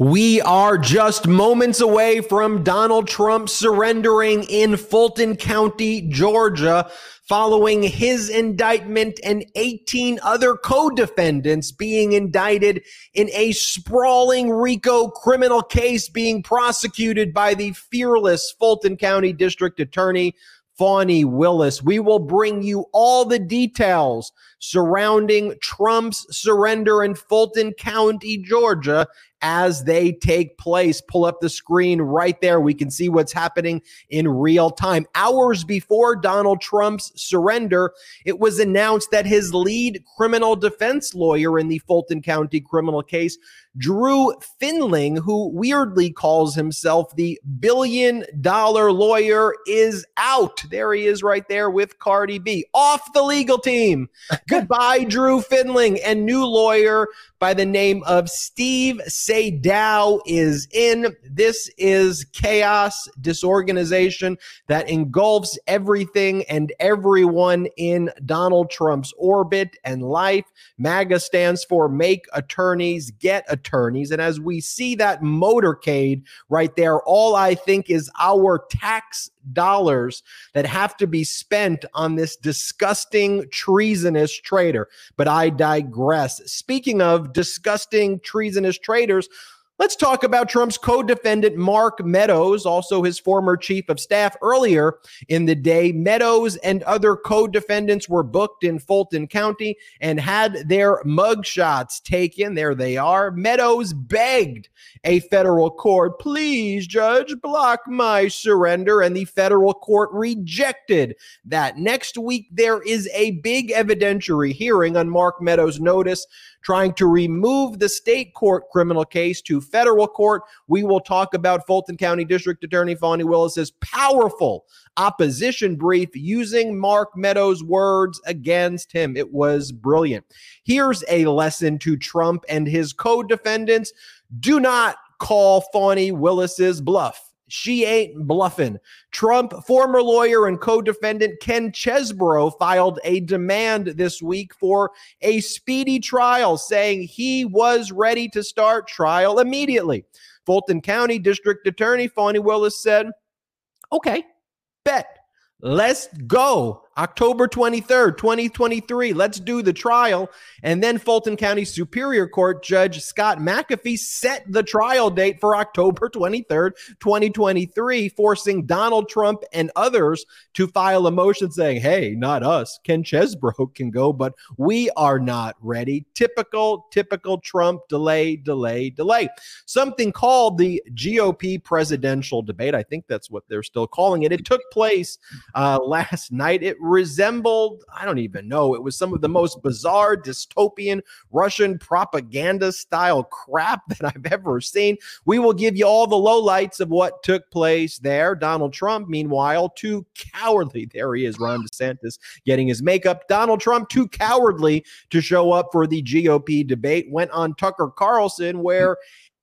We are just moments away from Donald Trump surrendering in Fulton County, Georgia, following his indictment and 18 other co defendants being indicted in a sprawling RICO criminal case being prosecuted by the fearless Fulton County District Attorney. Fani Willis. We will bring you all the details surrounding Trump's surrender in Fulton County, Georgia, as they take place. Pull up the screen right there. We can see what's happening in real time. Hours before Donald Trump's surrender, it was announced that his lead criminal defense lawyer in the Fulton County criminal case, Drew Findling, who weirdly calls himself the billion dollar lawyer, is out. There he is right there with Cardi B off the legal team. Goodbye, Drew Findling, and new lawyer by the name of Steve Sadow is in. This is chaos, disorganization that engulfs everything and everyone in Donald Trump's orbit and life. MAGA stands for Make Attorneys Get Attorneys. And as we see that motorcade right there, all I think is our tax dollars that have to be spent on this disgusting, treasonous traitor. But I digress. Speaking of disgusting, treasonous traitors, Let's talk about Trump's co defendant, Mark Meadows, also his former chief of staff. Earlier in the day, Meadows and other co defendants were booked in Fulton County and had their mugshots taken. There they are. Meadows begged a federal court, please, judge, block my surrender. And the federal court rejected that. Next week, there is a big evidentiary hearing on Mark Meadows' notice trying to remove the state court criminal case to federal court. We will talk about Fulton County District Attorney Fani Willis's powerful opposition brief using Mark Meadows' words against him. It was brilliant. Here's a lesson to Trump and his co defendants do not call Fani Willis's bluff. She ain't bluffing. Trump, former lawyer and co defendant Ken Chesebro filed a demand this week for a speedy trial, saying he was ready to start trial immediately. Fulton County District Attorney Fani Willis said, Okay, bet. Let's go. October 23rd, 2023. Let's do the trial. And then Fulton County Superior Court Judge Scott McAfee set the trial date for October 23rd, 2023, forcing Donald Trump and others to file a motion saying, hey, not us. Ken Chesebro can go, but we are not ready. Typical, typical Trump delay, delay, delay. Something called the GOP presidential debate. I think that's what they're still calling it. It took place uh, last night. It resembled, I don't even know, it was some of the most bizarre dystopian Russian propaganda style crap that I've ever seen. We will give you all the lowlights of what took place there. Donald Trump, meanwhile, too cowardly. There he is, Ron DeSantis getting his makeup. Donald Trump, too cowardly to show up for the GOP debate, went on Tucker Carlson, where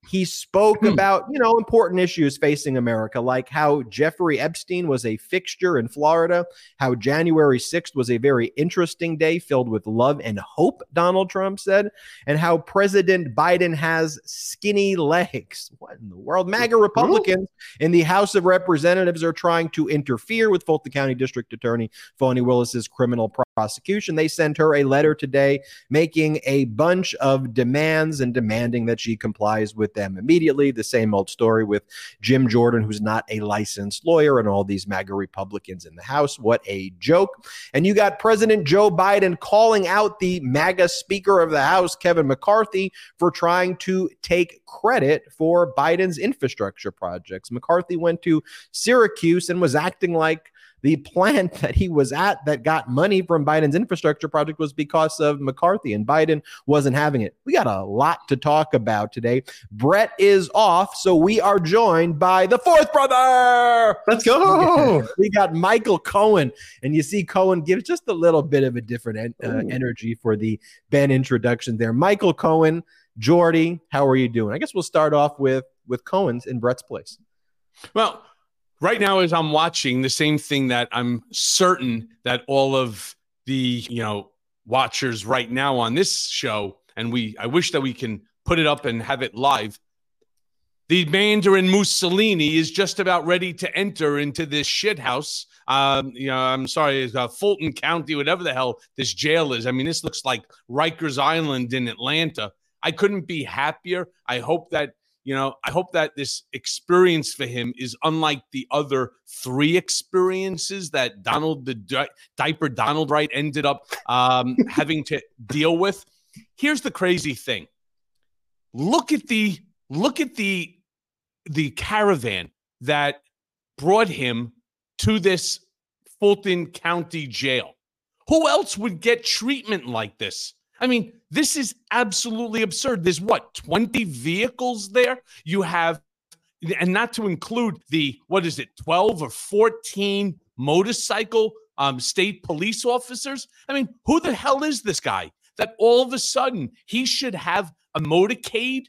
he spoke hmm. about, you know, important issues facing America, like how Jeffrey Epstein was a fixture in Florida, how January 6th was a very interesting day filled with love and hope, Donald Trump said, and how President Biden has skinny legs. What in the world? MAGA Republicans in the House of Representatives are trying to interfere with Fulton County District Attorney Fani Willis's criminal prosecution. They sent her a letter today making a bunch of demands and demanding that she complies with them immediately. The same old story with Jim Jordan, who's not a licensed lawyer, and all these MAGA Republicans in the House. What a joke. And you got President Joe Biden calling out the MAGA Speaker of the House, Kevin McCarthy, for trying to take credit for Biden's infrastructure projects. McCarthy went to Syracuse and was acting like the plant that he was at that got money from Biden's infrastructure project was because of McCarthy, and Biden wasn't having it. We got a lot to talk about today. Brett is off, so we are joined by the fourth brother. Let's go. we got Michael Cohen, and you see Cohen gives just a little bit of a different en- uh, energy for the Ben introduction there. Michael Cohen, Jordy, how are you doing? I guess we'll start off with with Cohen's in Brett's place. Well, right now as I'm watching the same thing that I'm certain that all of the, you know, watchers right now on this show and we I wish that we can put it up and have it live. the Mandarin Mussolini is just about ready to enter into this shithouse. Um, you know, I'm sorry, uh, Fulton County, whatever the hell this jail is. I mean, this looks like Rikers Island in Atlanta. I couldn't be happier. I hope that you know, I hope that this experience for him is unlike the other three experiences that Donald, the di- diaper Donald Right, ended up um, having to deal with. Here's the crazy thing: look at the look at the the caravan that brought him to this Fulton County jail. Who else would get treatment like this? I mean, this is absolutely absurd. There's what, 20 vehicles there? You have, and not to include the, what is it, 12 or 14 motorcycle um, state police officers? I mean, who the hell is this guy that all of a sudden he should have a motorcade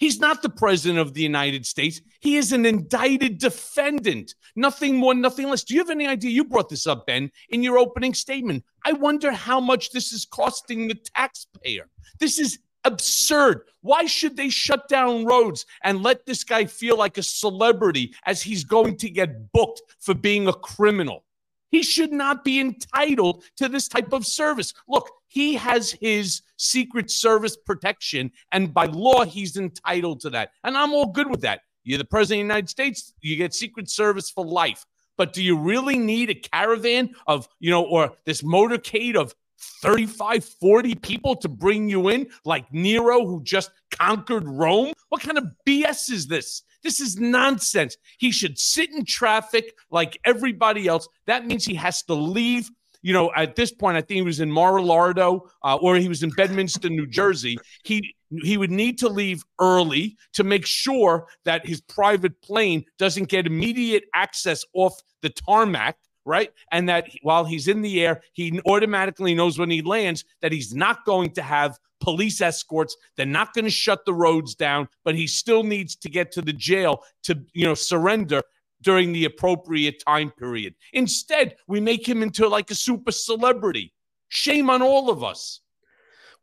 He's not the president of the United States. He is an indicted defendant. Nothing more, nothing less. Do you have any idea? You brought this up, Ben, in your opening statement. I wonder how much this is costing the taxpayer. This is absurd. Why should they shut down roads and let this guy feel like a celebrity as he's going to get booked for being a criminal? He should not be entitled to this type of service. Look, he has his Secret Service protection, and by law, he's entitled to that. And I'm all good with that. You're the president of the United States, you get Secret Service for life. But do you really need a caravan of, you know, or this motorcade of 35, 40 people to bring you in, like Nero, who just conquered Rome? What kind of BS is this? This is nonsense. He should sit in traffic like everybody else. That means he has to leave. You know, at this point, I think he was in Mar-a-Lago uh, or he was in Bedminster, New Jersey. He he would need to leave early to make sure that his private plane doesn't get immediate access off the tarmac right? And that while he's in the air, he automatically knows when he lands that he's not going to have police escorts. They're not going to shut the roads down, but he still needs to get to the jail to, you know, surrender during the appropriate time period. Instead, we make him into like a super celebrity. Shame on all of us.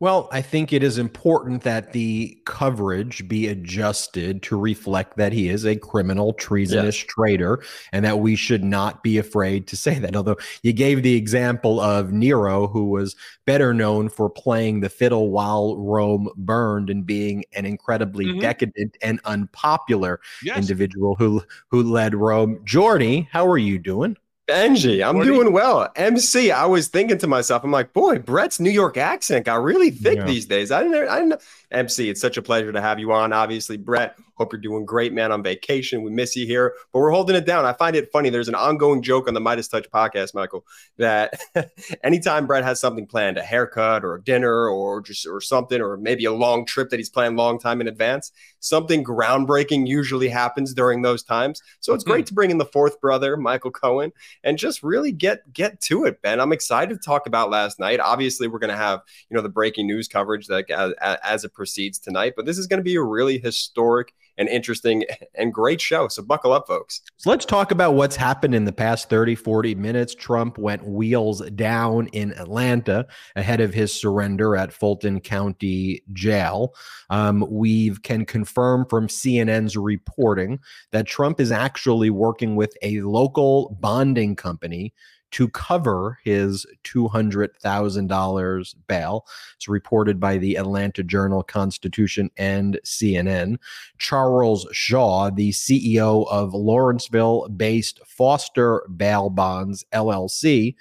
Well, I think it is important that the coverage be adjusted to reflect that he is a criminal, treasonous yes. traitor, and that we should not be afraid to say that. Although you gave the example of Nero, who was better known for playing the fiddle while Rome burned and being an incredibly mm-hmm. decadent and unpopular yes. individual who who led Rome. Jordy, how are you doing? Benji, I'm doing well. MC, I was thinking to myself, I'm like, boy, Brett's New York accent got really thick yeah. these days. I didn't, I didn't. MC, it's such a pleasure to have you on. Obviously, Brett, hope you're doing great, man. On vacation, we miss you here, but we're holding it down. I find it funny. There's an ongoing joke on the MeidasTouch podcast, Michael, that anytime Brett has something planned, a haircut or a dinner or just or something, or maybe a long trip that he's planned long time in advance, something groundbreaking usually happens during those times. So it's great mm-hmm. to bring in the fourth brother, Michael Cohen and just really get get to it, Ben. I'm excited to talk about last night. Obviously, we're going to have you know the breaking news coverage that as, as it proceeds tonight, but this is going to be a really historic and interesting and great show. So buckle up, folks. So let's talk about what's happened in the past 30, 40 minutes. Trump went wheels down in Atlanta ahead of his surrender at Fulton County Jail. Um, we can confirm from CNN's reporting that Trump is actually working with a local bonding company to cover his $200,000 bail. It's reported by the Atlanta Journal Constitution and CNN. Charles Shaw, the CEO of Lawrenceville based Foster Bail Bonds LLC,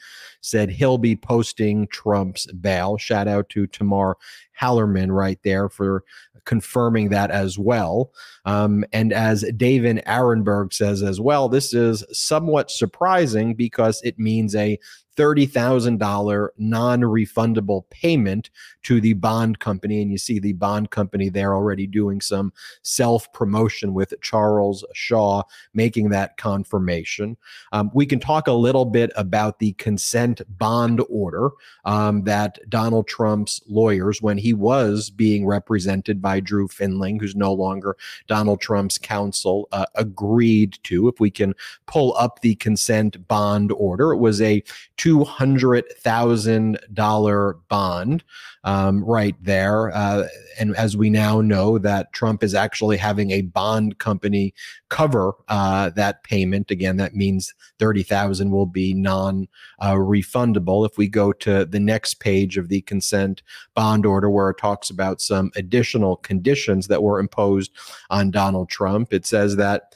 said he'll be posting Trump's bail. Shout out to Tamar Hallerman right there for confirming that as well. Um, and as David Aronberg says as well, this is somewhat surprising because it means a $30,000 non refundable payment to the bond company. And you see the bond company there already doing some self promotion with Charles Shaw, making that confirmation. Um, we can talk a little bit about the consent bond order um, that Donald Trump's lawyers, when he was being represented by Drew Findling, who's no longer Donald Trump's counsel, uh, agreed to. If we can pull up the consent bond order, it was a $200,000 bond um, right there. Uh, and as we now know, that Trump is actually having a bond company cover uh, that payment. Again, that means 30,000 will be non uh, refundable. If we go to the next page of the consent bond order, where it talks about some additional conditions that were imposed on Donald Trump, it says that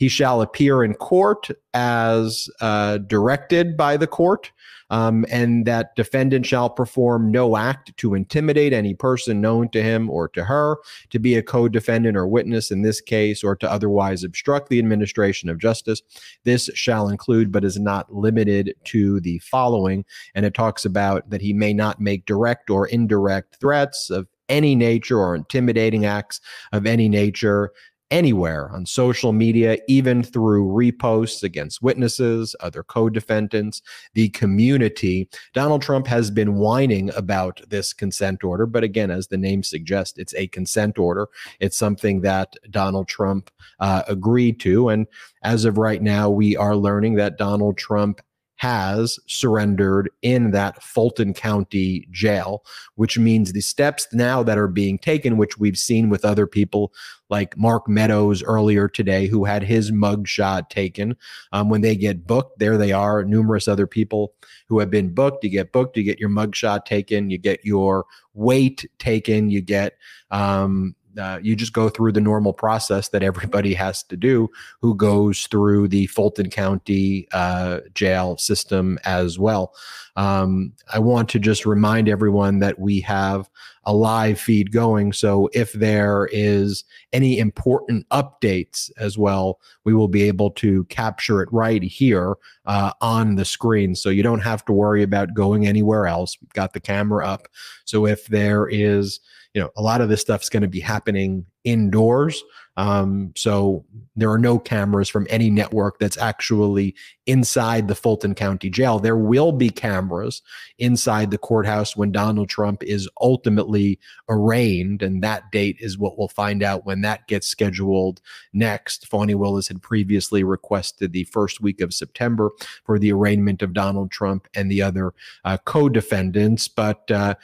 he shall appear in court as uh, directed by the court, um, and that defendant shall perform no act to intimidate any person known to him or to her to be a co defendant or witness in this case, or to otherwise obstruct the administration of justice. This shall include, but is not limited to, the following. And it talks about that he may not make direct or indirect threats of any nature or intimidating acts of any nature anywhere on social media, even through reposts against witnesses, other co defendants, the community. Donald Trump has been whining about this consent order. But again, as the name suggests, it's a consent order. It's something that Donald Trump uh, agreed to. And as of right now, we are learning that Donald Trump has surrendered in that Fulton County jail, which means the steps now that are being taken, which we've seen with other people like Mark Meadows earlier today, who had his mugshot taken. Um, when they get booked, there they are. Numerous other people who have been booked. You get booked, you get your mugshot taken, you get your weight taken, you get um, uh, you just go through the normal process that everybody has to do who goes through the Fulton County uh, jail system as well. Um, I want to just remind everyone that we have a live feed going. So if there is any important updates as well, we will be able to capture it right here uh, on the screen. So you don't have to worry about going anywhere else. We've got the camera up. So if there is you know, a lot of this stuff is going to be happening indoors. Um, so there are no cameras from any network that's actually inside the Fulton County Jail. There will be cameras inside the courthouse when Donald Trump is ultimately arraigned, and that date is what we'll find out when that gets scheduled next. Fani Willis had previously requested the first week of September for the arraignment of Donald Trump and the other uh, co-defendants, but. Uh,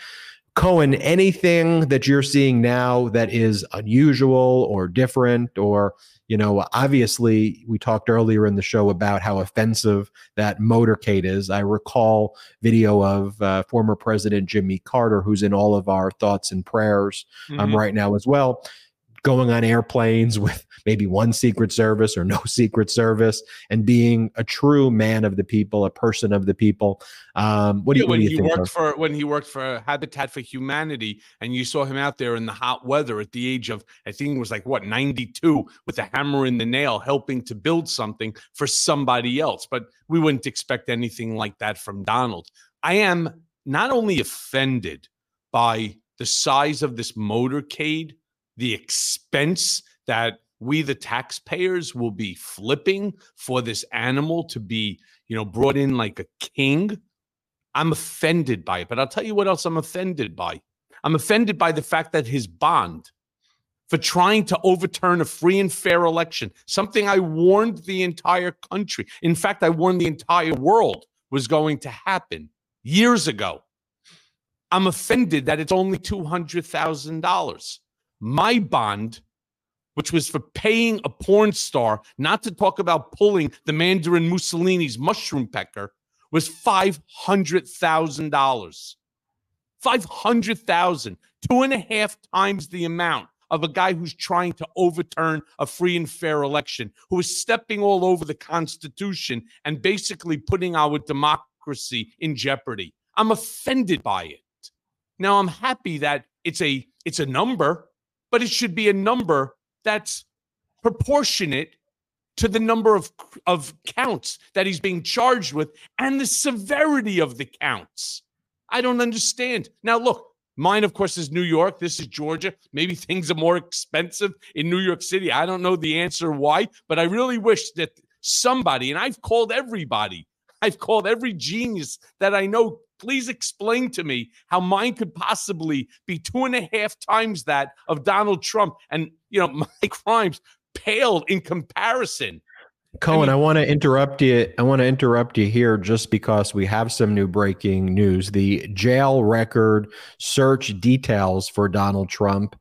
Cohen, anything that you're seeing now that is unusual or different, or, you know, obviously we talked earlier in the show about how offensive that motorcade is. I recall video of uh, former President Jimmy Carter, who's in all of our thoughts and prayers um, mm-hmm. right now as well going on airplanes with maybe one secret service or no secret service and being a true man of the people a person of the people. Um, what do you, when do you he think worked for when he worked for habitat for humanity and you saw him out there in the hot weather at the age of i think it was like what 92 with a hammer in the nail helping to build something for somebody else. But we wouldn't expect anything like that from donald. I am not only offended by the size of this motorcade the expense that we the taxpayers will be flipping for this animal to be you know brought in like a king i'm offended by it. But i'll tell you what else i'm offended by. I'm offended by the fact that his bond for trying to overturn a free and fair election something i warned the entire country. In fact i warned the entire world was going to happen years ago. I'm offended that it's only $200000 my bond, which was for paying a porn star not to talk about pulling the Mandarin Mussolini's mushroom pecker, was five hundred thousand dollars. Five hundred thousand, two and a half times the amount of a guy who's trying to overturn a free and fair election, who is stepping all over the Constitution and basically putting our democracy in jeopardy. I'm offended by it. Now I'm happy that it's a it's a number but it should be a number that's proportionate to the number of of counts that he's being charged with and the severity of the counts. I don't understand. Now look, mine of course is New York, this is Georgia. Maybe things are more expensive in New York City. I don't know the answer why, but I really wish that somebody and I've called everybody. I've called every genius that I know please explain to me how mine could possibly be two and a half times that of Donald Trump and, you know, my crimes paled in comparison. Cohen, I, mean, I want to interrupt you. I want to interrupt you here just because we have some new breaking news. The jail record search details for Donald Trump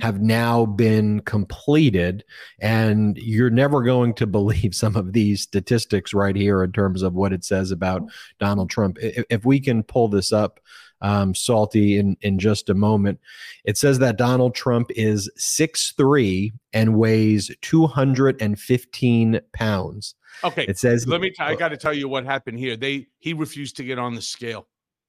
have now been completed. And you're never going to believe some of these statistics right here in terms of what it says about Donald Trump. If, if we can pull this up, um, Salty, in, in just a moment, it says that Donald Trump is six three and weighs 215 pounds. Okay. It says, let me, t- I got to tell you what happened here. They, he refused to get on the scale.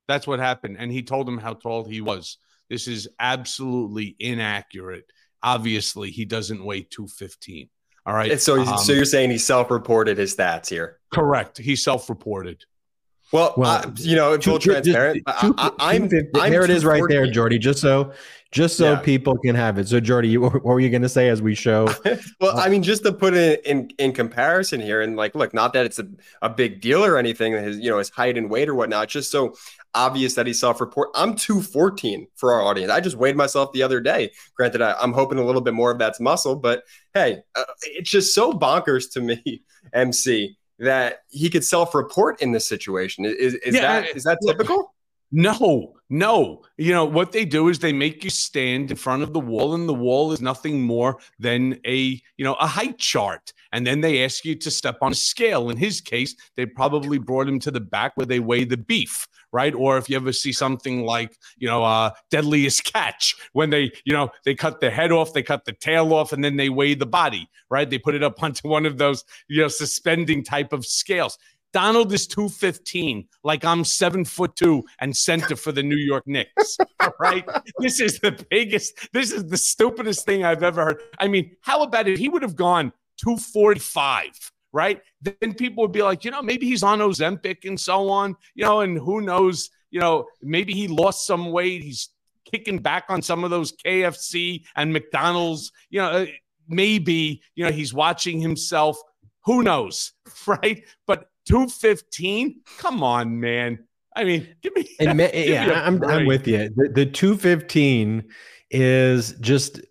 That's what happened. And he told him how tall he was. This is absolutely inaccurate. Obviously, he doesn't weigh 215. All right. And so, um, so you're saying he self-reported his stats here? Correct. He self-reported. Well, well uh, you know, full transparent. Just, I, am there. It is right there, Jordy. Just so, just so yeah. people can have it. So, Jordy, you, what were you going to say as we show? well, I mean, just to put it in in comparison here, and like, look, not that it's a, a big deal or anything. His you know his height and weight or whatnot. Just so obvious that he self-report. I'm 214 for our audience. I just weighed myself the other day. Granted, I, am hoping a little bit more of that's muscle, but hey, uh, it's just so bonkers to me, MC, that he could self-report in this situation. Is, is yeah, that is that typical? No, no. You know, what they do is they make you stand in front of the wall, and the wall is nothing more than a, you know, a height chart. And then they ask you to step on a scale. In his case, they probably brought him to the back where they weigh the beef, right? Or if you ever see something like, you know, uh, Deadliest Catch, when they, you know, they cut the head off, they cut the tail off, and then they weigh the body, right? They put it up onto one of those, you know, suspending type of scales. Donald is 215, like I'm seven foot two and center for the New York Knicks. right? This is the biggest, this is the stupidest thing I've ever heard. I mean, how about it? He would have gone 245, right? Then people would be like, you know, maybe he's on Ozempic and so on, you know, and who knows, you know, maybe he lost some weight. He's kicking back on some of those KFC and McDonald's, you know, uh, maybe, you know, he's watching himself. Who knows, right? But 215? Come on, man. I mean, give me. And give yeah, me I'm, I'm with you. The, the 215 is just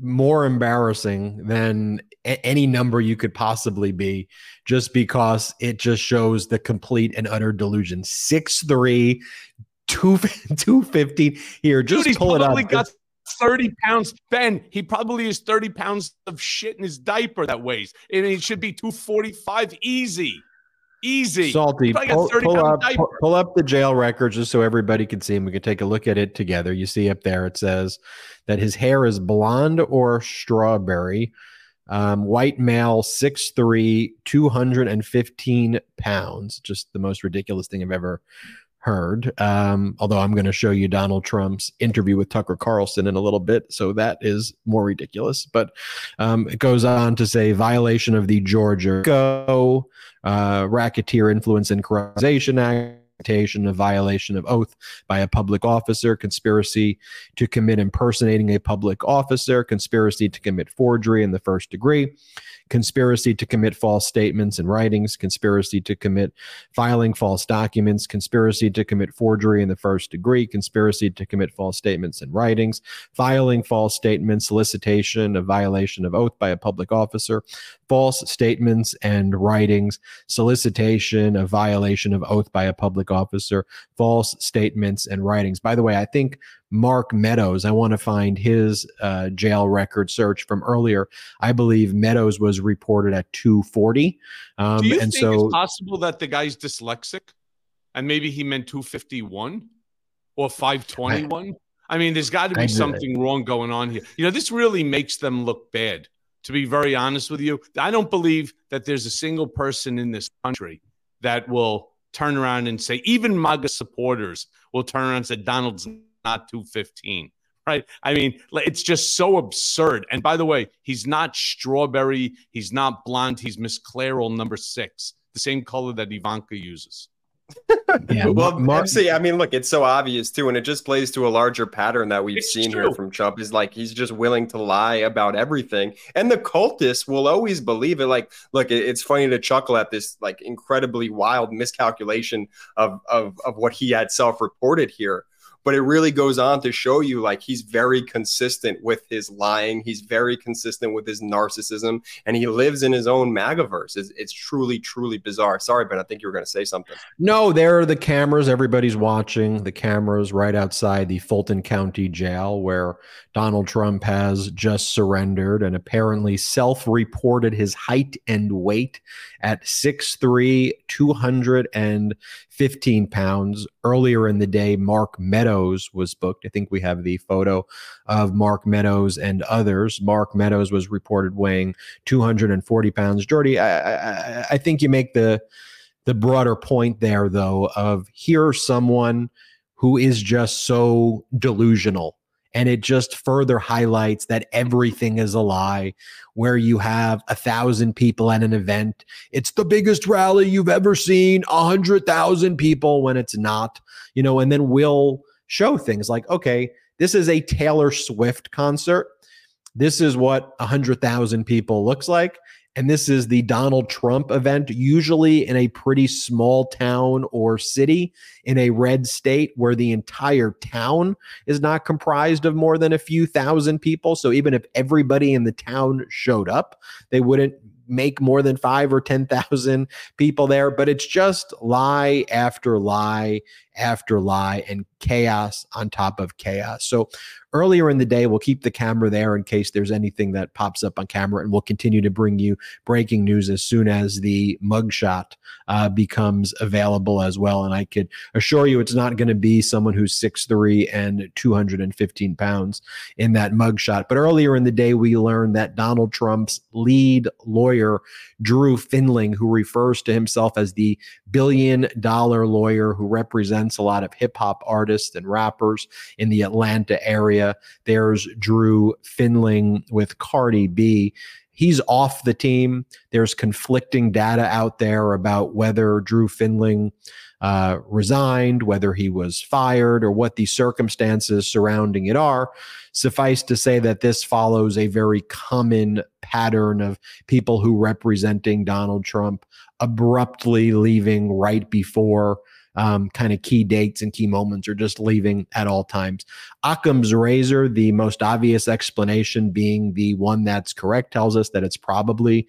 more embarrassing than a- any number you could possibly be, just because it just shows the complete and utter delusion. Six three, two two fifty. Here, just Dude, pull it up. Got 30 pounds. Ben, he probably is 30 pounds of shit in his diaper that weighs. And it should be 245 easy. Easy. Salty. Pull, pull up, pull, up the jail records just so everybody can see and we can take a look at it together. You see up there, it says that his hair is blonde or strawberry. Um, white male, 6'3, 215 pounds. Just the most ridiculous thing I've ever heard. Um, although I'm going to show you Donald Trump's interview with Tucker Carlson in a little bit, so that is more ridiculous. But um, it goes on to say violation of the Georgia Go uh, Racketeer Influence and Corruption Act a violation of oath by a public officer, conspiracy to commit impersonating a public officer, conspiracy to commit forgery in the first degree, conspiracy to commit false statements and writings, conspiracy to commit filing false documents, conspiracy to commit forgery in the first degree, conspiracy to commit false statements and writings, filing false statements, solicitation, of violation of oath by a public officer, false statements and writings, solicitation, of violation of oath by a public officer, false statements and writings. By the way, I think Mark Meadows. I want to find his uh, jail record search from earlier. I believe Meadows was reported at 240. Um, Do you and think so, it's possible that the guy's dyslexic and maybe he meant 251 or 521? I, I mean, there's got to be something wrong going on here. You know, this really makes them look bad. To be very honest with you, I don't believe that there's a single person in this country that will turn around and say, even MAGA supporters will turn around and say, Donald's not 215 right? I mean, it's just so absurd. And by the way, he's not strawberry, he's not blonde, he's Miss Clairol number six, the same color that Ivanka uses. yeah, well, Mark, MC, I mean, look, it's so obvious too, and it just plays to a larger pattern that we've seen true. here from Trump. Is like he's just willing to lie about everything, and the cultists will always believe it. Like, look, it's funny to chuckle at this like incredibly wild miscalculation of of of what he had self-reported here but it really goes on to show you like he's very consistent with his lying. He's very consistent with his narcissism, and he lives in his own MAGAverse. It's, it's truly, truly bizarre. Sorry, but I think you were going to say something. No, there are the cameras. Everybody's watching the cameras right outside the Fulton County Jail, where Donald Trump has just surrendered and apparently self-reported his height and weight at 6'3", 215 pounds. Earlier in the day, Mark Meadows was booked. I think we have the photo of Mark Meadows and others. Mark Meadows was reported weighing 240 pounds. Jordy, I, I, I think you make the the broader point there, though, of here's someone who is just so delusional and it just further highlights that everything is a lie where you have a thousand people at an event. It's the biggest rally you've ever seen a hundred thousand people when it's not you know and then we'll show things like okay this is a taylor swift concert. This is what a hundred thousand people looks like and this is the Donald Trump event, usually in a pretty small town or city in a red state where the entire town is not comprised of more than a few thousand people. So even if everybody in the town showed up, they wouldn't make more than five or 10,000 people there. But it's just lie after lie after lie and chaos on top of chaos. So earlier in the day, we'll keep the camera there in case there's anything that pops up on camera, and we'll continue to bring you breaking news as soon as the mugshot uh, becomes available as well. And I could assure you, it's not going to be someone who's 6'3 and 215 pounds in that mugshot. But earlier in the day, we learned that Donald Trump's lead lawyer, Drew Findling, who refers to himself as the billion dollar lawyer who represents a lot of hip hop artists and rappers in the Atlanta area. There's Drew Findling with Cardi B. He's off the team. There's conflicting data out there about whether Drew Findling uh, resigned, whether he was fired, or what the circumstances surrounding it are. Suffice to say that this follows a very common pattern of people who representing Donald Trump abruptly leaving right before um, kind of key dates and key moments or just leaving at all times. Occam's razor, the most obvious explanation being the one that's correct, tells us that it's probably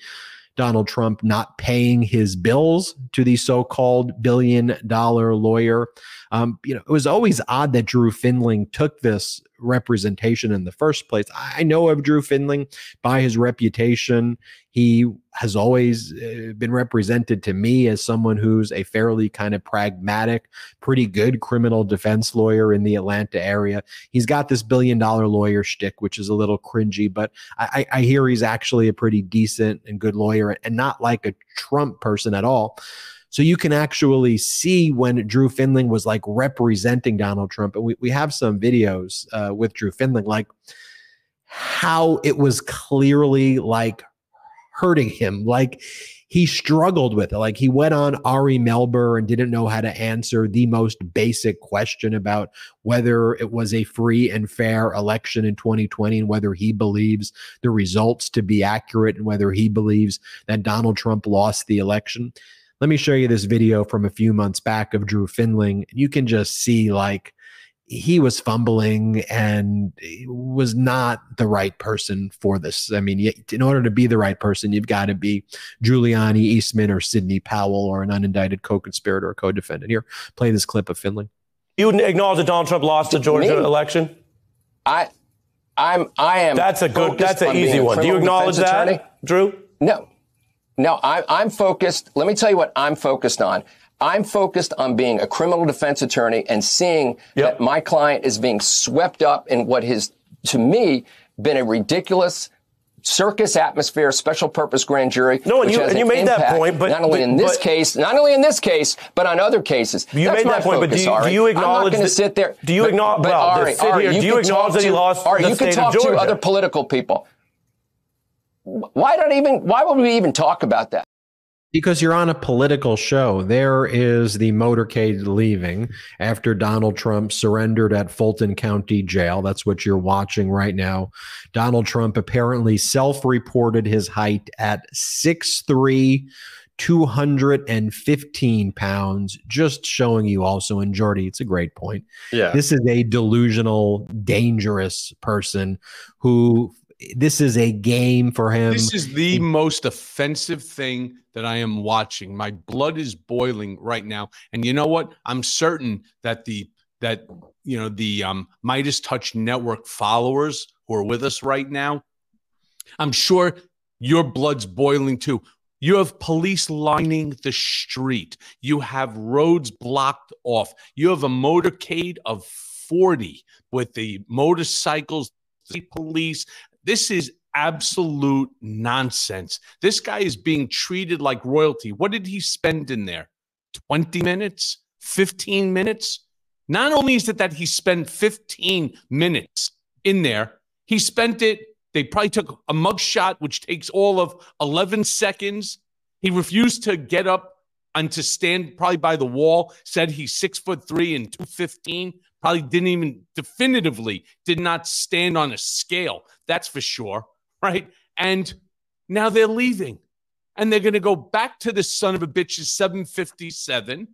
Donald Trump not paying his bills to the so-called billion dollar lawyer. Um, you know, it was always odd that Drew Findling took this representation in the first place. I know of Drew Findling by his reputation. He has always uh, been represented to me as someone who's a fairly kind of pragmatic, pretty good criminal defense lawyer in the Atlanta area. He's got this billion dollar lawyer shtick, which is a little cringy, but I, I hear he's actually a pretty decent and good lawyer and not like a Trump person at all. So you can actually see when Drew Findling was like representing Donald Trump. And we, we have some videos uh, with Drew Findling, like how it was clearly like hurting him. Like he struggled with it. Like he went on Ari Melber and didn't know how to answer the most basic question about whether it was a free and fair election in 2020 and whether he believes the results to be accurate and whether he believes that Donald Trump lost the election. Let me show you this video from a few months back of Drew Findling. You can just see like he was fumbling and was not the right person for this. I mean, in order to be the right person, you've got to be Giuliani, Eastman, or Sidney Powell, or an unindicted co-conspirator or co-defendant. Here, play this clip of Findling. You would acknowledge that Donald Trump lost the Georgia Me? election? I, I'm, I am. That's a good. That's an easy one. Do you acknowledge that, attorney? Drew? No, no, I, I'm focused. Let me tell you what I'm focused on. I'm focused on being a criminal defense attorney and seeing yep. that my client is being swept up in what has, to me, been a ridiculous circus atmosphere, special purpose grand jury. No, and you, and you made that point, but not only but, in this case, not only in this case, but on other cases. You That's made that point, focus, but do you, do you acknowledge? I'm not going to sit there. Do you acknowledge? Well, Ari, Ari, here, do you acknowledge that he lost Ari, the you state can talk of to other political people. Why don't even? Why would we even talk about that? Because you're on a political show. There is the motorcade leaving after Donald Trump surrendered at Fulton County Jail. That's what you're watching right now. Donald Trump apparently self reported his height at 6'3. 215 pounds, just showing you also, and Jordy, it's a great point. Yeah. This is a delusional, dangerous person who this is a game for him. This is the most offensive thing that I am watching. My blood is boiling right now. And you know what? I'm certain that the that you know the um MeidasTouch network followers who are with us right now, I'm sure your blood's boiling too. You have police lining the street. You have roads blocked off. You have a motorcade of 40 with the motorcycles, the police. This is absolute nonsense. This guy is being treated like royalty. What did he spend in there? 20 minutes? 15 minutes? Not only is it that he spent 15 minutes in there, he spent it they probably took a mug shot, which takes all of 11 seconds. He refused to get up and to stand probably by the wall, said he's six foot three and 215. Probably didn't even definitively did not stand on a scale. That's for sure. Right. And now they're leaving and they're going to go back to the son of a bitch's 757.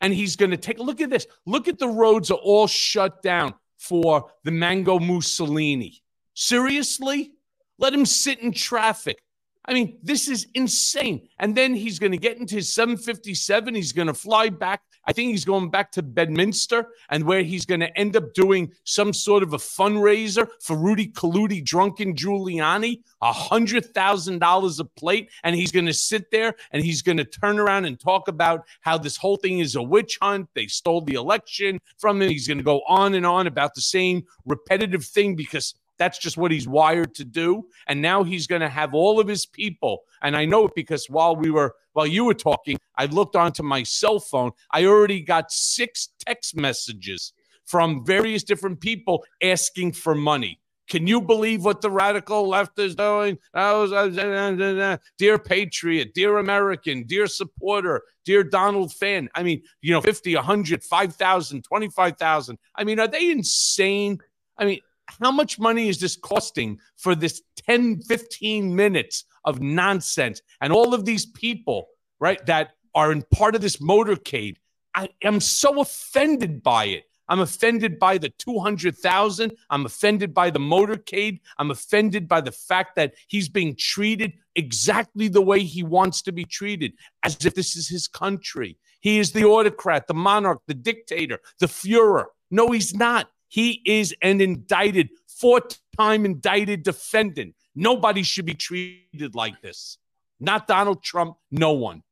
And he's going to take a look at this. Look at the roads are all shut down for the Mango Mussolini. Seriously? Let him sit in traffic. I mean, this is insane. And then he's going to get into his 757. He's going to fly back. I think he's going back to Bedminster and where he's going to end up doing some sort of a fundraiser for Rudy Colludi, drunken Giuliani, a $100,000 a plate. And he's going to sit there and he's going to turn around and talk about how this whole thing is a witch hunt. They stole the election from him. He's going to go on and on about the same repetitive thing because that's just what he's wired to do. And now he's going to have all of his people. And I know it because while we were, while you were talking, I looked onto my cell phone. I already got six text messages from various different people asking for money. Can you believe what the radical left is doing? Dear Patriot, dear American, dear supporter, dear Donald fan. I mean, you know, 50, 100, 5,000, 25,000. I mean, are they insane? I mean, how much money is this costing for this 10, 15 minutes of nonsense? And all of these people, right, that are in part of this motorcade. I am so offended by it. I'm offended by the 200,000. I'm offended by the motorcade. I'm offended by the fact that he's being treated exactly the way he wants to be treated, as if this is his country. He is the autocrat, the monarch, the dictator, the Fuhrer. No, he's not. He is an indicted, four time indicted defendant. Nobody should be treated like this. Not Donald Trump, no one.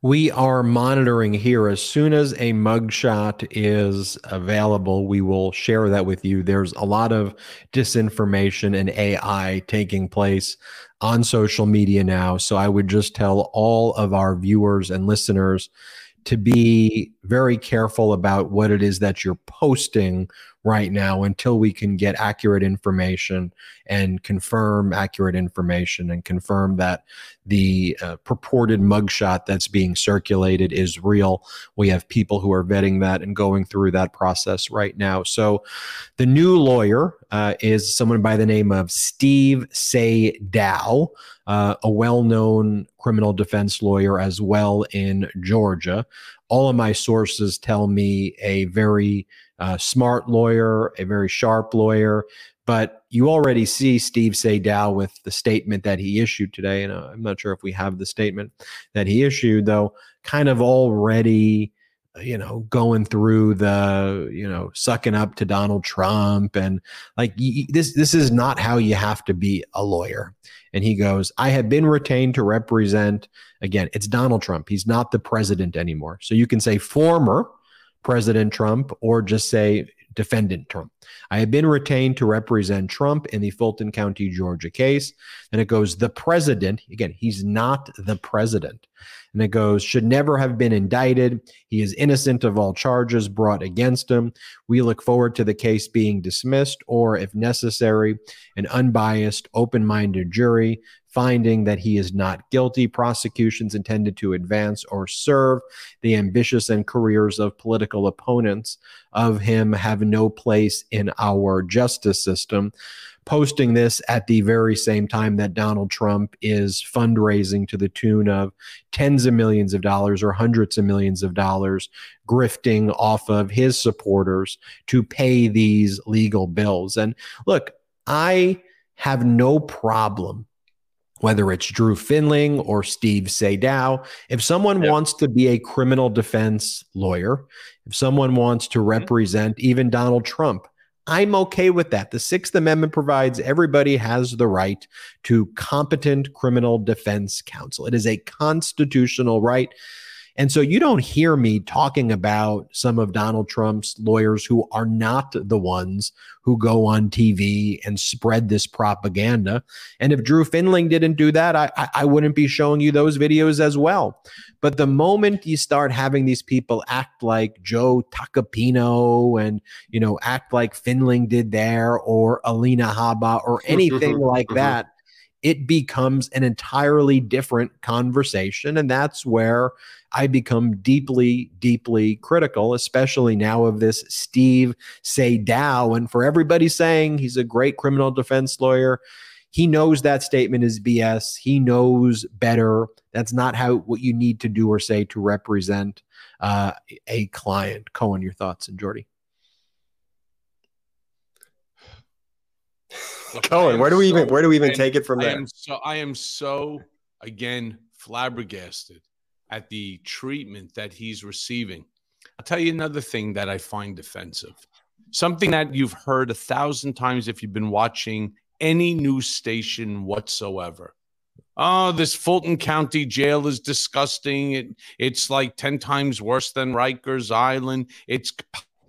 We are monitoring here. As soon as a mugshot is available, we will share that with you. There's a lot of disinformation and AI taking place on social media now. So I would just tell all of our viewers and listeners to be very careful about what it is that you're posting right now until we can get accurate information and confirm accurate information and confirm that the uh, purported mugshot that's being circulated is real. We have people who are vetting that and going through that process right now. So, the new lawyer uh, is someone by the name of Steve Sadow, uh, a well known criminal defense lawyer as well in Georgia. All of my sources tell me a very uh, smart lawyer, a very sharp lawyer. But you already see Steve Sadow with the statement that he issued today. And uh, I'm not sure if we have the statement that he issued, though, kind of already you know going through the you know sucking up to Donald Trump and like this this is not how you have to be a lawyer and he goes I have been retained to represent again it's Donald Trump he's not the president anymore so you can say former President Trump or just say defendant Trump. I have been retained to represent Trump in the Fulton County, Georgia case. And it goes, the president, again, he's not the president. And it goes, should never have been indicted. He is innocent of all charges brought against him. We look forward to the case being dismissed, or if necessary, an unbiased, open minded jury finding that he is not guilty. Prosecutions intended to advance or serve the ambitious and careers of political opponents of him have no place in our justice system posting this at the very same time that Donald Trump is fundraising to the tune of tens of millions of dollars or hundreds of millions of dollars, grifting off of his supporters to pay these legal bills. And look, I have no problem. Whether it's Drew Findling or Steve Sadow, if someone yep. wants to be a criminal defense lawyer, if someone wants to mm-hmm. represent even Donald Trump, I'm okay with that. The Sixth Amendment provides everybody has the right to competent criminal defense counsel. It is a constitutional right. And so you don't hear me talking about some of Donald Trump's lawyers who are not the ones who go on TV and spread this propaganda. And if Drew Findling didn't do that, I, I wouldn't be showing you those videos as well. But the moment you start having these people act like Joe Tacopina and, you know, act like Findling did there or Alina Habba or anything like mm-hmm. that, it becomes an entirely different conversation. And that's where I become deeply, deeply critical, especially now of this Steve Sadow. And for everybody saying he's a great criminal defense lawyer, he knows that statement is BS. He knows better. That's not how what you need to do or say to represent uh, a client. Cohen, your thoughts and Jordy. Cohen, where do we so, even where do we even take it from I there? Am so I am so again flabbergasted at the treatment that he's receiving. I'll tell you another thing that I find offensive. Something that you've heard a thousand times if you've been watching any news station whatsoever. Oh, this Fulton County jail is disgusting. It, it's like 10 times worse than Rikers Island. It's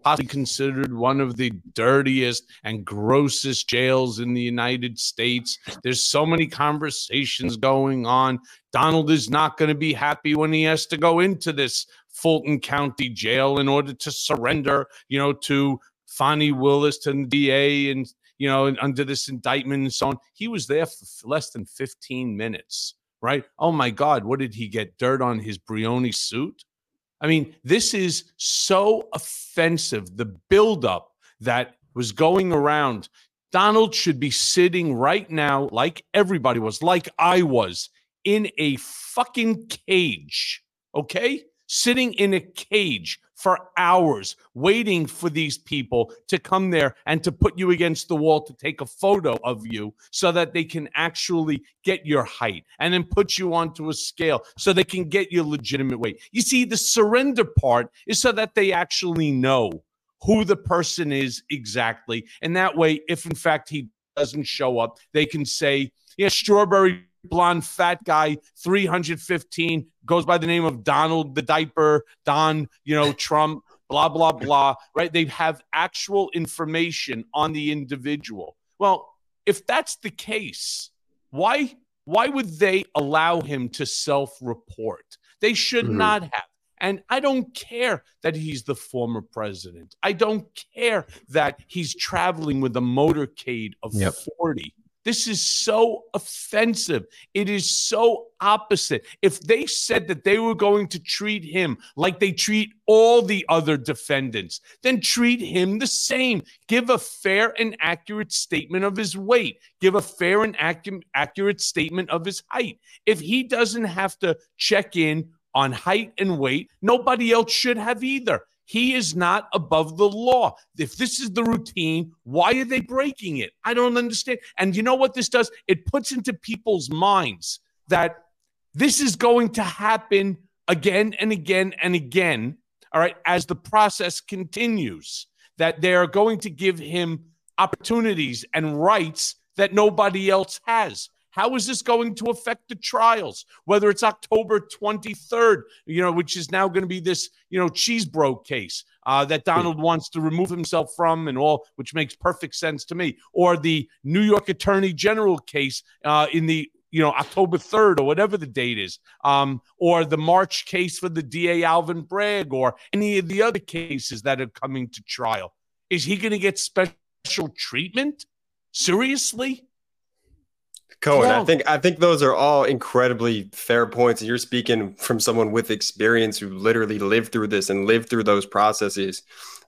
possibly considered one of the dirtiest and grossest jails in the United States. There's so many conversations going on. Donald is not going to be happy when he has to go into this Fulton County jail in order to surrender, you know, to Fani Willis to the DA and you know under this indictment and so on. He was there for less than 15 minutes, right? Oh my God, what did he get? Dirt on his Brioni suit? I mean, this is so offensive. The buildup that was going around. Donald should be sitting right now, like everybody was, like I was, in a fucking cage. Okay? Sitting in a cage for hours waiting for these people to come there and to put you against the wall to take a photo of you so that they can actually get your height and then put you onto a scale so they can get your legitimate weight. You see, the surrender part is so that they actually know who the person is exactly. And that way, if in fact he doesn't show up, they can say, yeah, strawberry blonde fat guy 315 goes by the name of donald the diaper don you know trump blah blah blah right they have actual information on the individual well if that's the case why why would they allow him to self-report they should mm-hmm. not have and I don't care that he's the former president. I don't care that he's traveling with a motorcade of yep. 40. This is so offensive. It is so opposite. If they said that they were going to treat him like they treat all the other defendants, then treat him the same. Give a fair and accurate statement of his weight. Give a fair and ac- accurate statement of his height. If he doesn't have to check in on height and weight, nobody else should have either. He is not above the law. If this is the routine, why are they breaking it? I don't understand. And you know what this does? It puts into people's minds that this is going to happen again and again and again, all right, as the process continues, that they are going to give him opportunities and rights that nobody else has. How is this going to affect the trials? Whether it's October 23rd, you know, which is now going to be this, you know, Chesebro case uh, that Donald wants to remove himself from and all, which makes perfect sense to me, or the New York Attorney General case uh, in the you know, October 3rd or whatever the date is, um, or the March case for the DA Alvin Bragg or any of the other cases that are coming to trial. Is he going to get special treatment? Seriously? Cohen, I think I think those are all incredibly fair points. And you're speaking from someone with experience who literally lived through this and lived through those processes.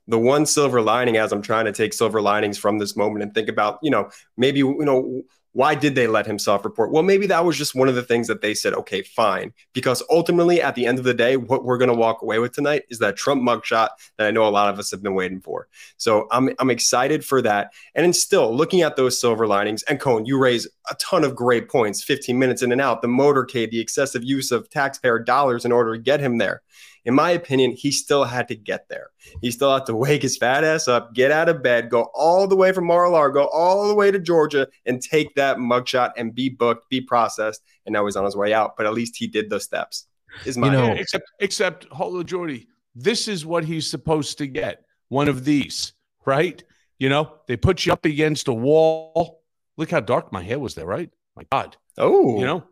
The one silver lining, as I'm trying to take silver linings from this moment and think about, you know, maybe you know why did they let him self report? Well, maybe that was just one of the things that they said, okay, fine. Because ultimately, at the end of the day, what we're going to walk away with tonight is that Trump mugshot that I know a lot of us have been waiting for. So I'm, I'm excited for that. And then still looking at those silver linings, and Cohen, you raise a ton of great points 15 minutes in and out, the motorcade, the excessive use of taxpayer dollars in order to get him there in my opinion, he still had to get there. He still had to wake his fat ass up, get out of bed, go all the way from Mar-a-Lago, all the way to Georgia, and take that mugshot and be booked, be processed, and now he's on his way out. But at least he did those steps. Is my you know, except except hold Jordy. This is what he's supposed to get. One of these, right? You know, they put you up against a wall. Look how dark my hair was there, right? My God. Oh, you know,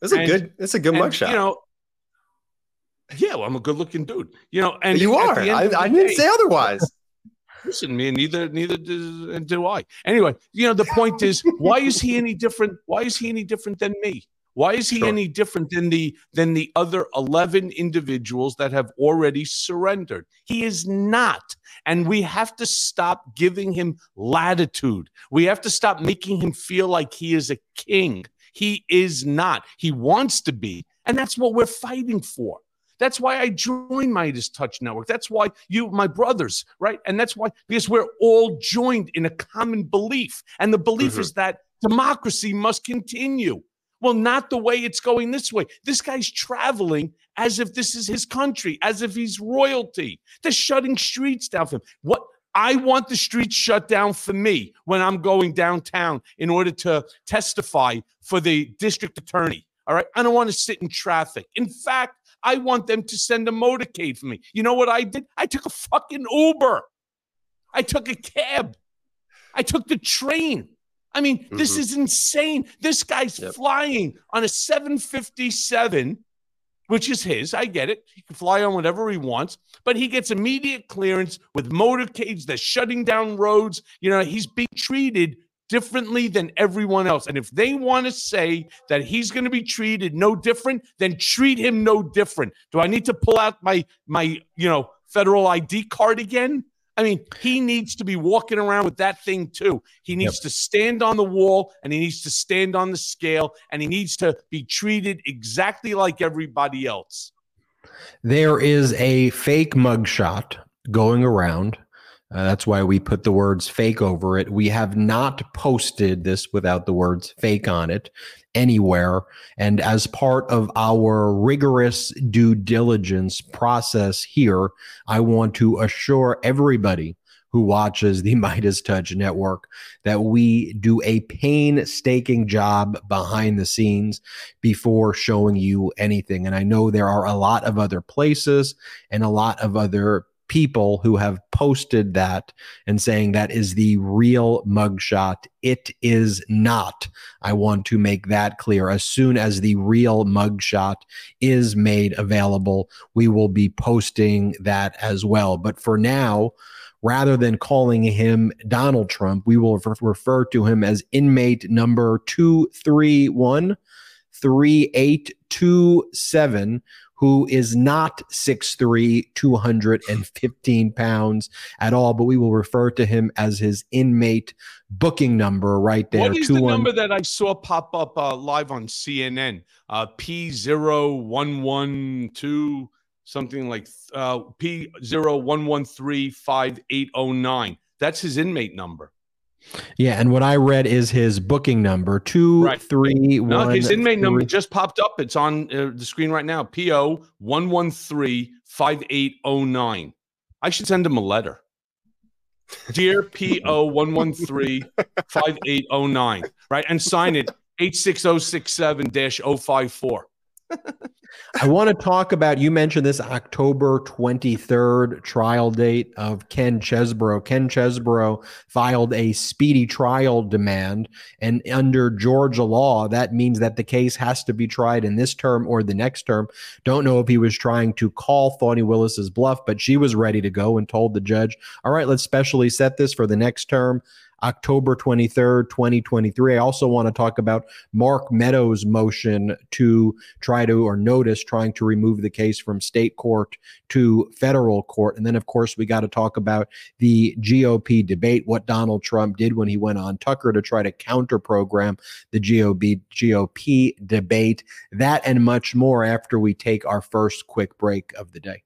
that's a and, good. That's a good mugshot. You know, yeah, well, I'm a good looking dude. You know, and you are. I, I didn't say otherwise. Listen, me, neither neither do, do I. Anyway, you know, the point is, why is he any different? Why is he any different than me? Why is he sure. any different than the than the other 11 individuals that have already surrendered? He is not. And we have to stop giving him latitude. We have to stop making him feel like he is a king. He is not. He wants to be. And that's what we're fighting for. That's why I joined MeidasTouch Network. That's why you, my brothers, right? And that's why, because we're all joined in a common belief. And the belief mm-hmm. is that democracy must continue. Well, not the way it's going this way. This guy's traveling as if this is his country, as if he's royalty. They're shutting streets down for him. What I want the streets shut down for me when I'm going downtown in order to testify for the district attorney. All right. I don't want to sit in traffic. In fact, I want them to send a motorcade for me. You know what I did? I took a fucking Uber. I took a cab. I took the train. I mean, mm-hmm. this is insane. This guy's yep. flying on a 757, which is his. I get it. He can fly on whatever he wants, but he gets immediate clearance with motorcades. They're shutting down roads. You know, he's being treated differently than everyone else. And if they want to say that he's going to be treated no different, then treat him no different. Do I need to pull out my my, you know, federal ID card again? I mean, he needs to be walking around with that thing too. He needs yep. to stand on the wall and he needs to stand on the scale and he needs to be treated exactly like everybody else. There is a fake mugshot going around uh, that's why we put the words fake over it. We have not posted this without the words fake on it anywhere. And as part of our rigorous due diligence process here, I want to assure everybody who watches the MeidasTouch Network that we do a painstaking job behind the scenes before showing you anything. And I know there are a lot of other places and a lot of other people who have posted that and saying that is the real mugshot. It is not. I want to make that clear. As soon as the real mugshot is made available, we will be posting that as well. But for now, rather than calling him Donald Trump, we will refer to him as inmate number 231 3827 who is not 6'3, 215 pounds at all, but we will refer to him as his inmate booking number right there. What is the number that I saw pop up uh, live on CNN? Uh, P0112, something like uh, P01135809. That's his inmate number. Yeah, and what I read is his booking number two right. three one. His inmate three. number just popped up. It's on uh, the screen right now. PO one one three five eight zero oh nine. I should send him a letter. Dear PO one one three five eight zero oh nine. Right, and sign it eight six zero six seven dash 054. I want to talk about you mentioned this October 23rd trial date of Ken Chesebro. Ken Chesebro filed a speedy trial demand, and under Georgia law, that means that the case has to be tried in this term or the next term. Don't know if he was trying to call Fani Willis's bluff, but she was ready to go and told the judge, "All right, let's specially set this for the next term." October 23rd, 2023. I also want to talk about Mark Meadows' motion to try to, or notice trying to remove the case from state court to federal court. And then, of course, we got to talk about the GOP debate, what Donald Trump did when he went on Tucker to try to counter program the GOP, GOP debate, that and much more after we take our first quick break of the day.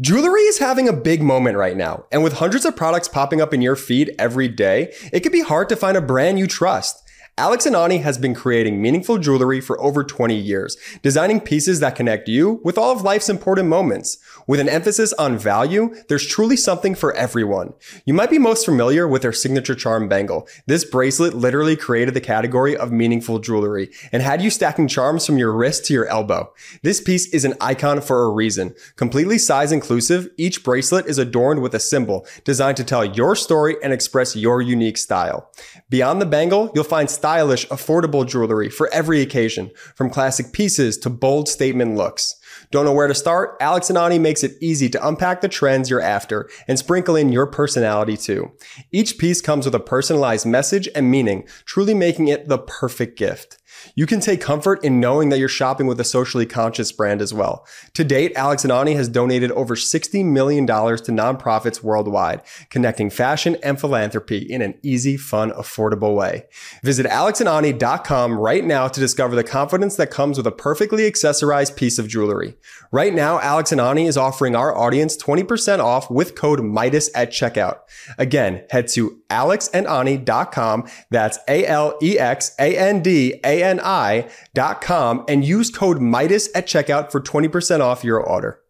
Jewelry is having a big moment right now, and with hundreds of products popping up in your feed every day, it can be hard to find a brand you trust. Alex and Ani has been creating meaningful jewelry for over 20 years, designing pieces that connect you with all of life's important moments. With an emphasis on value, there's truly something for everyone. You might be most familiar with their signature charm bangle. This bracelet literally created the category of meaningful jewelry and had you stacking charms from your wrist to your elbow. This piece is an icon for a reason. Completely size inclusive, each bracelet is adorned with a symbol designed to tell your story and express your unique style. Beyond the bangle, you'll find stylish, affordable jewelry for every occasion, from classic pieces to bold statement looks. Don't know where to start? Alex and Ani makes it easy to unpack the trends you're after and sprinkle in your personality too. Each piece comes with a personalized message and meaning, truly making it the perfect gift. You can take comfort in knowing that you're shopping with a socially conscious brand as well. To date, Alex and Ani has donated over $60 million to nonprofits worldwide, connecting fashion and philanthropy in an easy, fun, affordable way. Visit alexandani.com right now to discover the confidence that comes with a perfectly accessorized piece of jewelry. Right now, Alex and Ani is offering our audience 20% off with code MEIDAS at checkout. Again, head to alexandani.com. That's A-L-E-X-A-N-D-A-N-I.com and use code MEIDAS at checkout for 20% off your order.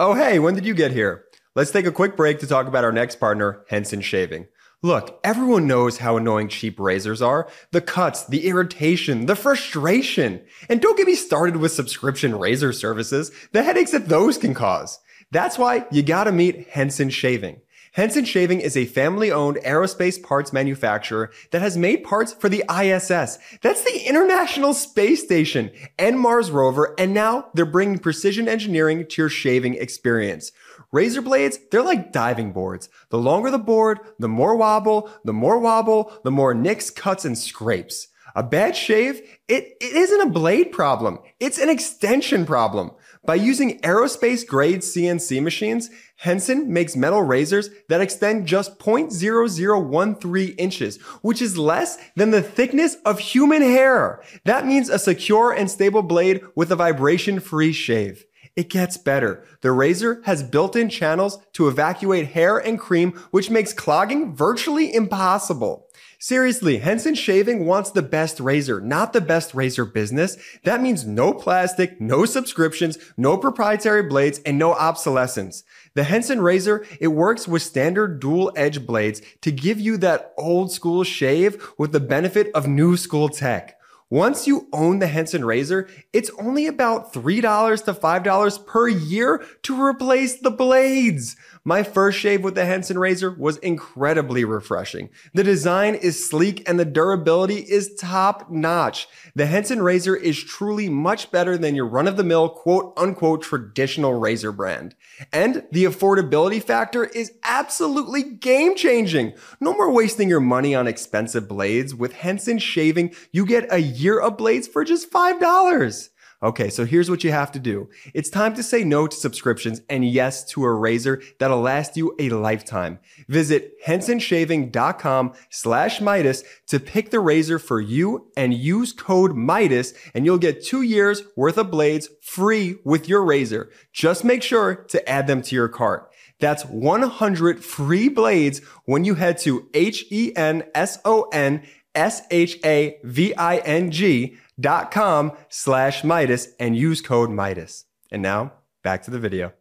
Oh, hey, when did you get here? Let's take a quick break to talk about our next partner, Henson Shaving. Look, everyone knows how annoying cheap razors are. The cuts, the irritation, the frustration. And don't get me started with subscription razor services, the headaches that those can cause. That's why you gotta meet Henson Shaving. Henson Shaving is a family owned aerospace parts manufacturer that has made parts for the ISS. That's the International Space Station and Mars rover. And now they're bringing precision engineering to your shaving experience. Razor blades, they're like diving boards. The longer the board, the more wobble, the more wobble, the more nicks, cuts, and scrapes. A bad shave, it, it isn't a blade problem. It's an extension problem. By using aerospace grade CNC machines, Henson makes metal razors that extend just 0.0013 inches, which is less than the thickness of human hair. That means a secure and stable blade with a vibration free shave. It gets better. The razor has built-in channels to evacuate hair and cream, which makes clogging virtually impossible. Seriously, Henson Shaving wants the best razor, not the best razor business. That means no plastic, no subscriptions, no proprietary blades, and no obsolescence. The Henson razor, it works with standard dual edge blades to give you that old school shave with the benefit of new school tech. Once you own the Henson razor, it's only about $3 to $5 per year to replace the blades. My first shave with the Henson razor was incredibly refreshing. The design is sleek and the durability is top notch. The Henson razor is truly much better than your run of the mill quote unquote traditional razor brand. And the affordability factor is absolutely game changing. No more wasting your money on expensive blades. With Henson shaving, you get a year of blades for just $5. Okay, so here's what you have to do. It's time to say no to subscriptions and yes to a razor that'll last you a lifetime. Visit hensonshaving.com slash Meidas to pick the razor for you and use code Meidas and you'll get two years worth of blades free with your razor. Just make sure to add them to your cart. That's 100 free blades when you head to H-E-N-S-O-N-S-H-A-V-I-N-G dot com slash Meidas and use code Meidas. And now back to the video.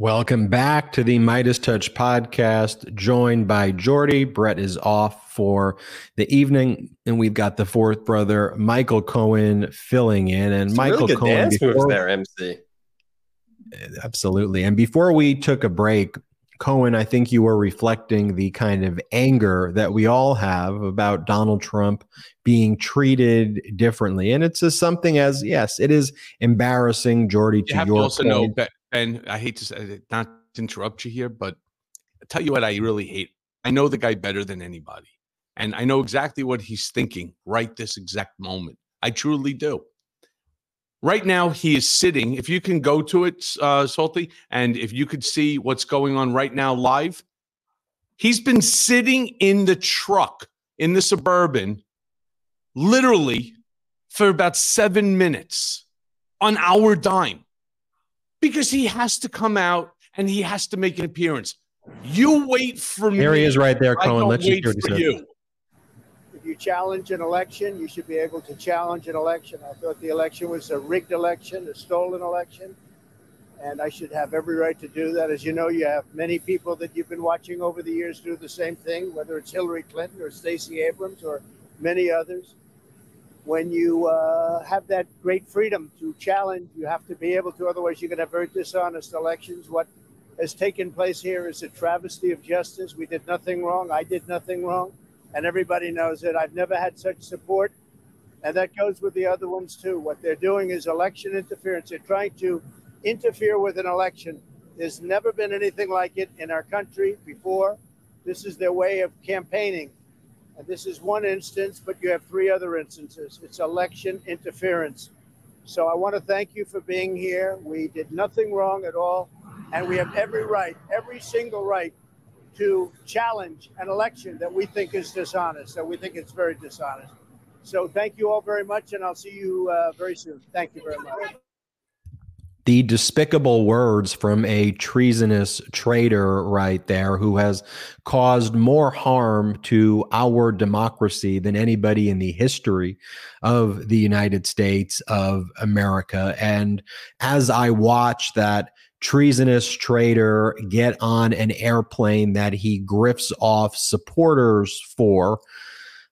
Welcome back to the MeidasTouch podcast, joined by Jordy. Brett is off for the evening, and we've got the fourth brother, Michael Cohen, filling in. And Some Michael really good Cohen, dance moves before- there, MC. Absolutely. And before we took a break, Cohen, I think you were reflecting the kind of anger that we all have about Donald Trump being treated differently. And it's just something as, yes, it is embarrassing, Jordy, to You have to your also point. know, Ben, I hate to say it, uh, not to interrupt you here, but I tell you what I really hate. I know the guy better than anybody. And I know exactly what he's thinking right this exact moment. I truly do. Right now, he is sitting. If you can go to it, uh, Salty, and if you could see what's going on right now live, he's been sitting in the truck in the suburban literally for about seven minutes on our dime because he has to come out and he has to make an appearance. You wait for me. There he is right there, Cohen. Let's wait hear what he for you. Challenge an election, you should be able to challenge an election. I thought the election was a rigged election, a stolen election, and I should have every right to do that. As you know, you have many people that you've been watching over the years do the same thing, whether it's Hillary Clinton or Stacey Abrams or many others. When you uh, have that great freedom to challenge, you have to be able to, otherwise, you're going to have very dishonest elections. What has taken place here is a travesty of justice. We did nothing wrong. I did nothing wrong and everybody knows it. I've never had such support, and that goes with the other ones too. What they're doing is election interference. They're trying to interfere with an election. There's never been anything like it in our country before. This is their way of campaigning. And this is one instance, but you have three other instances. It's election interference. So I want to thank you for being here. We did nothing wrong at all. And we have every right, every single right to challenge an election that we think is dishonest, that we think it's very dishonest. So thank you all very much, and I'll see you uh, very soon. Thank you very much. the despicable words from a treasonous traitor right there who has caused more harm to our democracy than anybody in the history of the United States of America. And as I watch that treasonous traitor get on an airplane that he grifts off supporters for,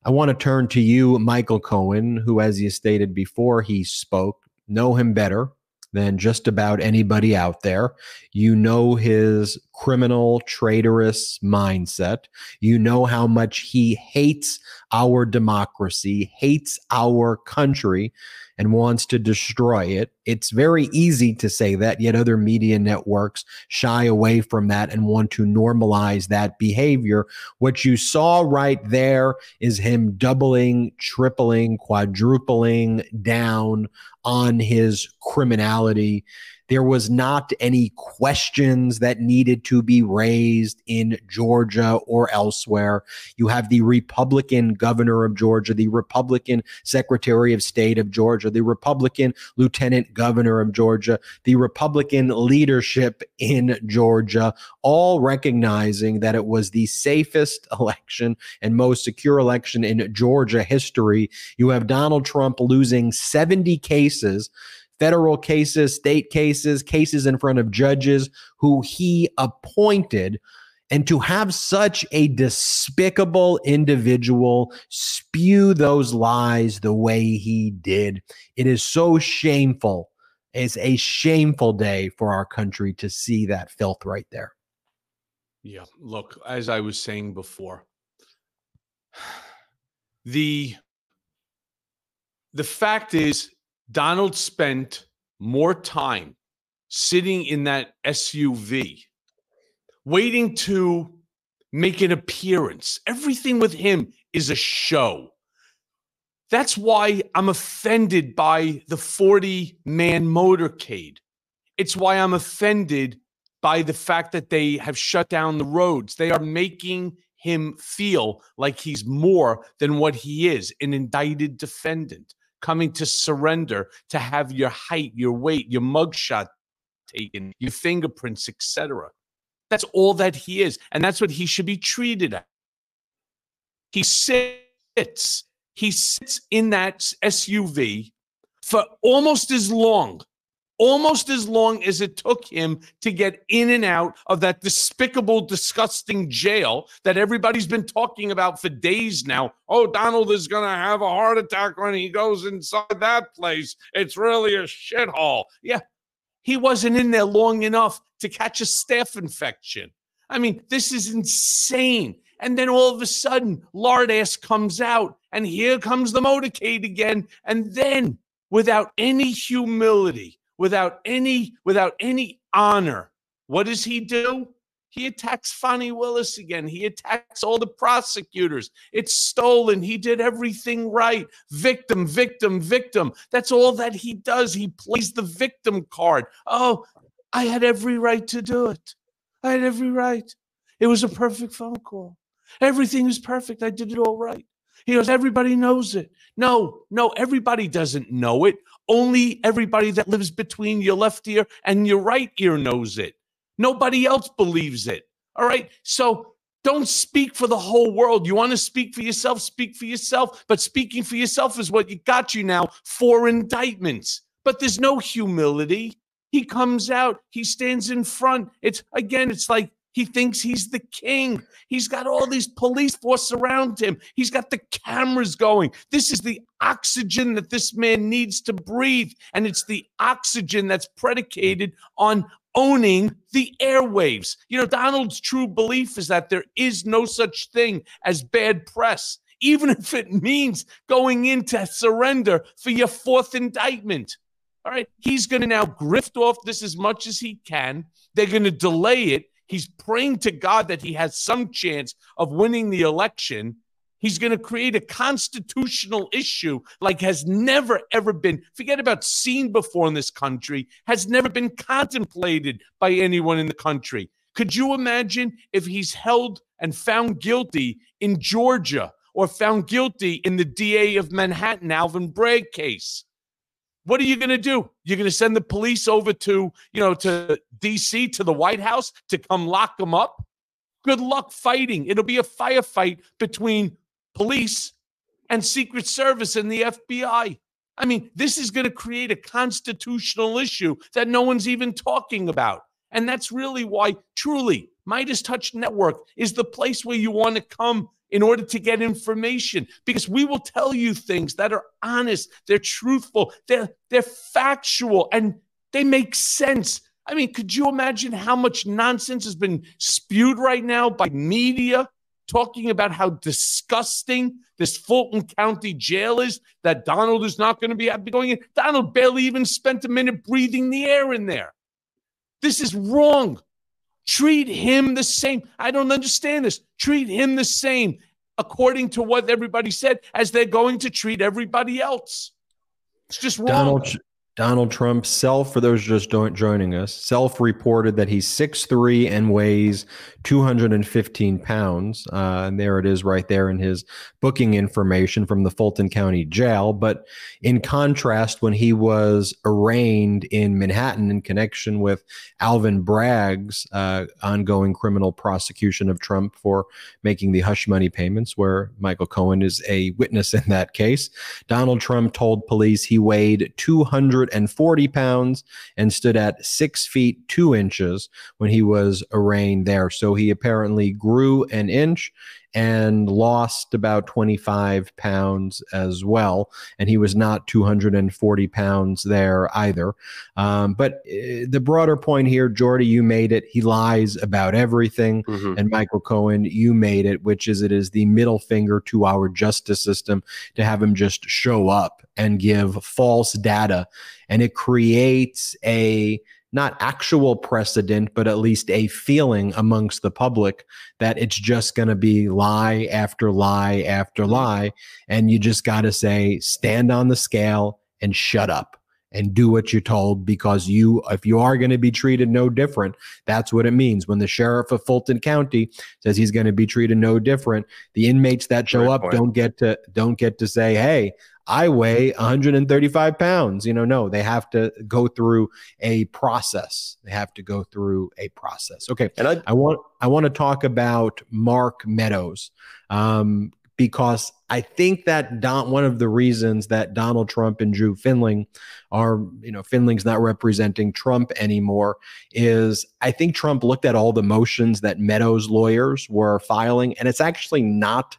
I want to turn to you, Michael Cohen, who, as you stated before he spoke, know him better than just about anybody out there. You know his criminal, traitorous mindset. You know how much he hates our democracy, hates our country, and wants to destroy it. It's very easy to say that, yet other media networks shy away from that and want to normalize that behavior. What you saw right there is him doubling, tripling, quadrupling down on his criminality. There was not any questions that needed to be raised in Georgia or elsewhere. You have the Republican governor of Georgia, the Republican secretary of state of Georgia, the Republican lieutenant governor of Georgia, the Republican leadership in Georgia, all recognizing that it was the safest election and most secure election in Georgia history. You have Donald Trump losing 70 cases federal cases, state cases, cases in front of judges who he appointed. And to have such a despicable individual spew those lies the way he did, it is so shameful. It's a shameful day for our country to see that filth right there. Yeah, look, as I was saying before, the the fact is Donald spent more time sitting in that SUV waiting to make an appearance. Everything with him is a show. That's why I'm offended by the 40 man motorcade. It's why I'm offended by the fact that they have shut down the roads. They are making him feel like he's more than what he is an indicted defendant coming to surrender to have your height, your weight, your mugshot taken, your fingerprints, etc. That's all that he is. And that's what he should be treated as. He sits, he sits in that SUV for almost as long almost as long as it took him to get in and out of that despicable, disgusting jail that everybody's been talking about for days now. Oh, Donald is going to have a heart attack when he goes inside that place. It's really a shithole. Yeah, he wasn't in there long enough to catch a staph infection. I mean, this is insane. And then all of a sudden, lard ass comes out, and here comes the motorcade again. And then, without any humility, without any without any honor. What does he do? He attacks Fani Willis again. He attacks all the prosecutors. It's stolen. He did everything right. Victim, victim, victim. That's all that he does. He plays the victim card. Oh, I had every right to do it. I had every right. It was a perfect phone call. Everything was perfect. I did it all right. He goes, everybody knows it. No, no, everybody doesn't know it. Only everybody that lives between your left ear and your right ear knows it. Nobody else believes it. All right. So don't speak for the whole world. You want to speak for yourself, speak for yourself. But speaking for yourself is what you got you now for indictments. But there's no humility. He comes out, he stands in front. It's again, it's like he thinks he's the king. He's got all these police force around him. He's got the cameras going. This is the oxygen that this man needs to breathe. And it's the oxygen that's predicated on owning the airwaves. You know, Donald's true belief is that there is no such thing as bad press, even if it means going in to surrender for your fourth indictment. All right. He's going to now grift off this as much as he can. They're going to delay it. He's praying to God that he has some chance of winning the election. He's going to create a constitutional issue like has never, ever been, forget about seen before in this country, has never been contemplated by anyone in the country. Could you imagine if he's held and found guilty in Georgia or found guilty in the DA of Manhattan, Alvin Bragg case? What are you going to do? You're going to send the police over to, you know, to DC, to the White House to come lock them up? Good luck fighting. It'll be a firefight between police and Secret Service and the FBI. I mean, this is going to create a constitutional issue that no one's even talking about. And that's really why, truly, MeidasTouch Network is the place where you want to come in order to get information because we will tell you things that are honest, they're truthful, they're they're factual and they make sense. I mean, could you imagine how much nonsense has been spewed right now by media talking about how disgusting this Fulton County jail is that Donald is not going to be going in? Donald barely even spent a minute breathing the air in there. This is wrong. Treat him the same. I don't understand this. Treat him the same according to what everybody said as they're going to treat everybody else. It's just wrong. Donald Donald Trump self, for those just joining us, self reported that he's 6'3 and weighs 215 pounds. Uh, and there it is right there in his booking information from the Fulton County Jail. But in contrast, when he was arraigned in Manhattan in connection with Alvin Bragg's uh, ongoing criminal prosecution of Trump for making the hush money payments, where Michael Cohen is a witness in that case, Donald Trump told police he weighed 200. 140 pounds and stood at six feet two inches when he was arraigned there. So he apparently grew an inch and lost about 25 pounds as well. And he was not 240 pounds there either. Um, but uh, the broader point here, Jordy, you made it. He lies about everything. Mm-hmm. And Michael Cohen, you made it, which is it is the middle finger to our justice system to have him just show up and give false data. And it creates a not actual precedent, but at least a feeling amongst the public that it's just going to be lie after lie after mm-hmm. lie. And you just got to say, stand on the scale and shut up and do what you're told because you if you are going to be treated no different that's what it means when the sheriff of fulton county says he's going to be treated no different the inmates that show up point. don't get to don't get to say hey I weigh 135 pounds. You know, no, they have to go through a process. They have to go through a process. Okay. And I, I want I want to talk about Mark Meadows. Um, because I think that Don, one of the reasons that Donald Trump and Drew Findling are, you know, Findling's not representing Trump anymore is I think Trump looked at all the motions that Meadows lawyers were filing, and it's actually not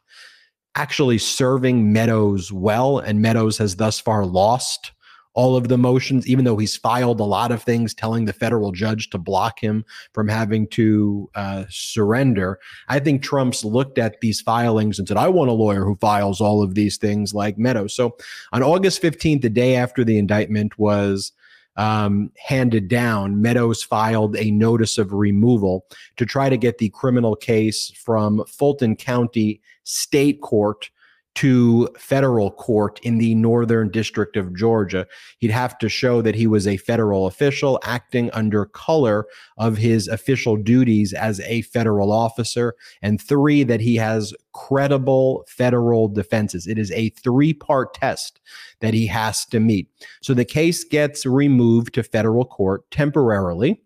actually serving Meadows well, and Meadows has thus far lost all of the motions, even though he's filed a lot of things telling the federal judge to block him from having to uh, surrender. I think Trump's looked at these filings and said, I want a lawyer who files all of these things like Meadows. So on August 15th, the day after the indictment was um, handed down, Meadows filed a notice of removal to try to get the criminal case from Fulton County State Court to federal court in the Northern District of Georgia. He'd have to show that he was a federal official acting under color of his official duties as a federal officer. And three, that he has credible federal defenses. It is a three part test that he has to meet. So the case gets removed to federal court temporarily.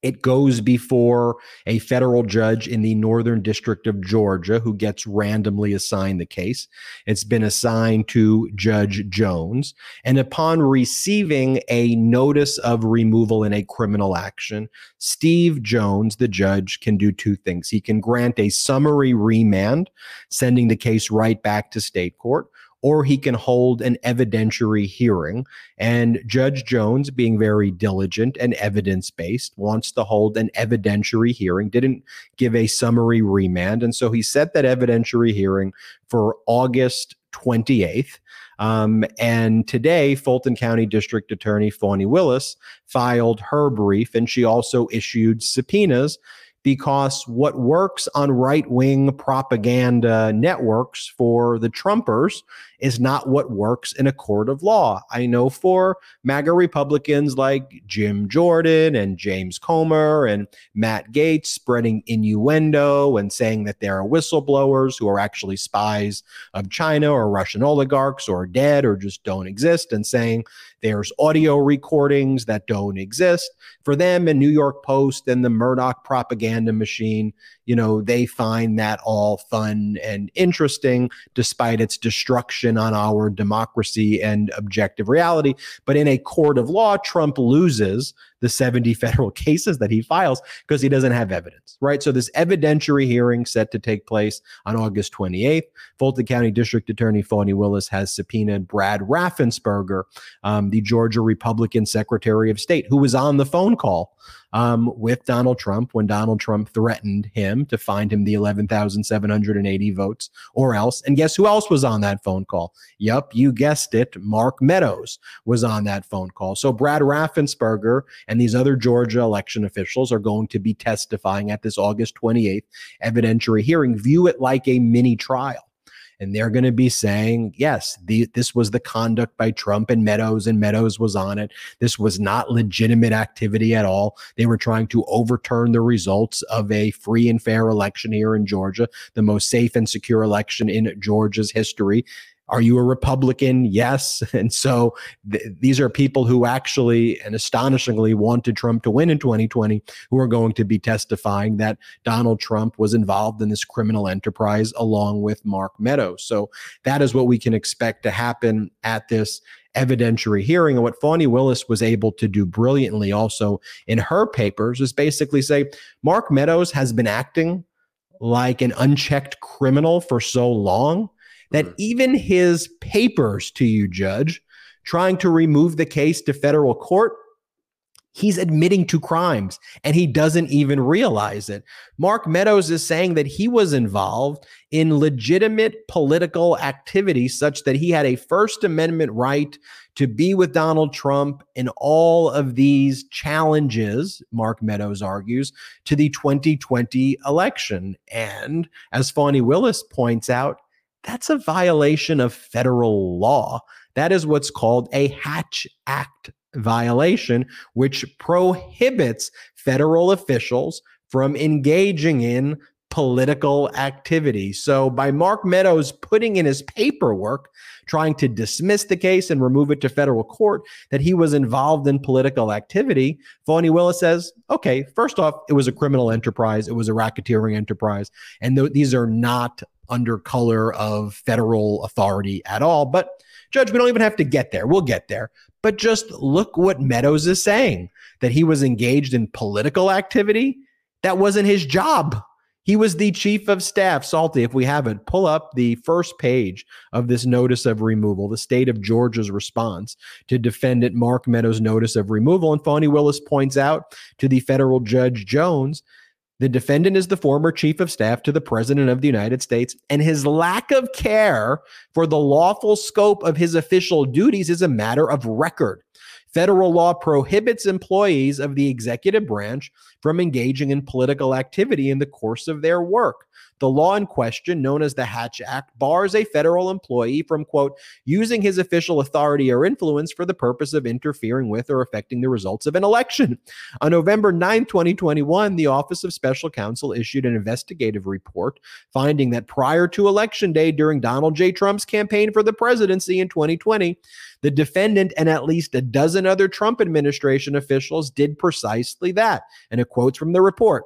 It goes before a federal judge in the Northern District of Georgia who gets randomly assigned the case. It's been assigned to Judge Jones. And upon receiving a notice of removal in a criminal action, Steve Jones, the judge, can do two things. He can grant a summary remand, sending the case right back to state court, or he can hold an evidentiary hearing. And Judge Jones, being very diligent and evidence based, wants to hold an evidentiary hearing, didn't give a summary remand. And so he set that evidentiary hearing for August 28th. Um, and today, Fulton County District Attorney Fani Willis filed her brief, and she also issued subpoenas because what works on right wing propaganda networks for the Trumpers is not what works in a court of law. I know for MAGA Republicans like Jim Jordan and James Comer and Matt Gaetz spreading innuendo and saying that there are whistleblowers who are actually spies of China or Russian oligarchs or dead or just don't exist and saying there's audio recordings that don't exist. For them and New York Post and the Murdoch propaganda machine, you know, they find that all fun and interesting despite its destruction on our democracy and objective reality. But in a court of law, Trump loses the 70 federal cases that he files because he doesn't have evidence, right? So this evidentiary hearing set to take place on August 28th. Fulton County District Attorney Fani Willis has subpoenaed Brad Raffensperger, um, the Georgia Republican Secretary of State, who was on the phone call um, with Donald Trump when Donald Trump threatened him to find him the 11,780 votes or else. And guess who else was on that phone call? Yup, you guessed it. Mark Meadows was on that phone call. So Brad Raffensperger and these other Georgia election officials are going to be testifying at this August 28th evidentiary hearing. View it like a mini trial and they're going to be saying, yes, the, this was the conduct by Trump and Meadows, and Meadows was on it. This was not legitimate activity at all. They were trying to overturn the results of a free and fair election here in Georgia, the most safe and secure election in Georgia's history. Are you a Republican? Yes. And so th- these are people who actually and astonishingly wanted Trump to win in 2020 who are going to be testifying that Donald Trump was involved in this criminal enterprise along with Mark Meadows. So that is what we can expect to happen at this evidentiary hearing. And what Fani Willis was able to do brilliantly also in her papers is basically say Mark Meadows has been acting like an unchecked criminal for so long that mm-hmm. even his papers to you, Judge, trying to remove the case to federal court, he's admitting to crimes and he doesn't even realize it. Mark Meadows is saying that he was involved in legitimate political activity such that he had a First Amendment right to be with Donald Trump in all of these challenges, Mark Meadows argues, to the 2020 election. And as Fani Willis points out, that's a violation of federal law. That is what's called a Hatch Act violation, which prohibits federal officials from engaging in political activity. So, by Mark Meadows putting in his paperwork, trying to dismiss the case and remove it to federal court, that he was involved in political activity, Fani Willis says, okay, first off, it was a criminal enterprise, it was a racketeering enterprise, and th- these are not under color of federal authority at all. But, Judge, we don't even have to get there. We'll get there. But just look what Meadows is saying that he was engaged in political activity. That wasn't his job. He was the chief of staff. Salty, if we have it, pull up the first page of this notice of removal, the state of Georgia's response to defendant Mark Meadows' notice of removal. And Fani Willis points out to the federal judge Jones the defendant is the former chief of staff to the president of the United States, and his lack of care for the lawful scope of his official duties is a matter of record. Federal law prohibits employees of the executive branch from engaging in political activity in the course of their work. The law in question, known as the Hatch Act, bars a federal employee from, quote, using his official authority or influence for the purpose of interfering with or affecting the results of an election. On November 9, 2021, the Office of Special Counsel issued an investigative report finding that prior to Election Day during Donald J. Trump's campaign for the presidency in 2020, the defendant and at least a dozen other Trump administration officials did precisely that. And it quotes from the report.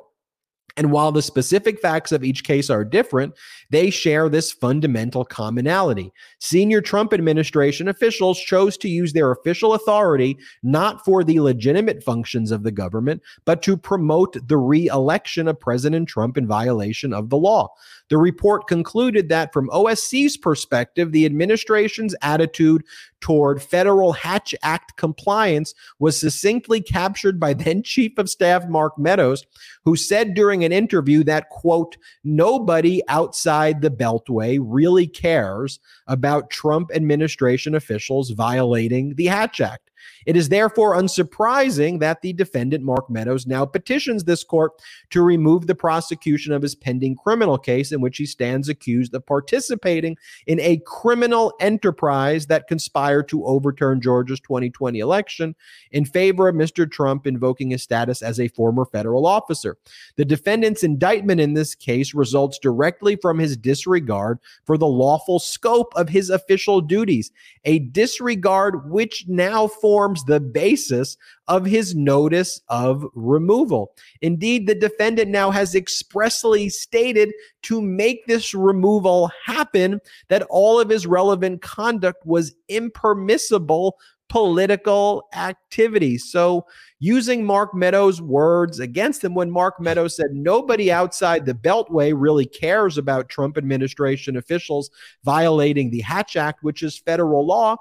And while the specific facts of each case are different, they share this fundamental commonality. Senior Trump administration officials chose to use their official authority not for the legitimate functions of the government, but to promote the re election of President Trump in violation of the law. The report concluded that, from OSC's perspective, the administration's attitude toward federal Hatch Act compliance was succinctly captured by then Chief of Staff Mark Meadows, who said during an interview that, quote, nobody outside the Beltway really cares about Trump administration officials violating the Hatch Act. It is therefore unsurprising that the defendant, Mark Meadows, now petitions this court to remove the prosecution of his pending criminal case in which he stands accused of participating in a criminal enterprise that conspired to overturn Georgia's 2020 election in favor of Mr. Trump invoking his status as a former federal officer. The defendant's indictment in this case results directly from his disregard for the lawful scope of his official duties, a disregard which now forms forms the basis of his notice of removal. Indeed, the defendant now has expressly stated to make this removal happen that all of his relevant conduct was impermissible political activity. So, using Mark Meadows' words against him, when Mark Meadows said nobody outside the Beltway really cares about Trump administration officials violating the Hatch Act, which is federal law,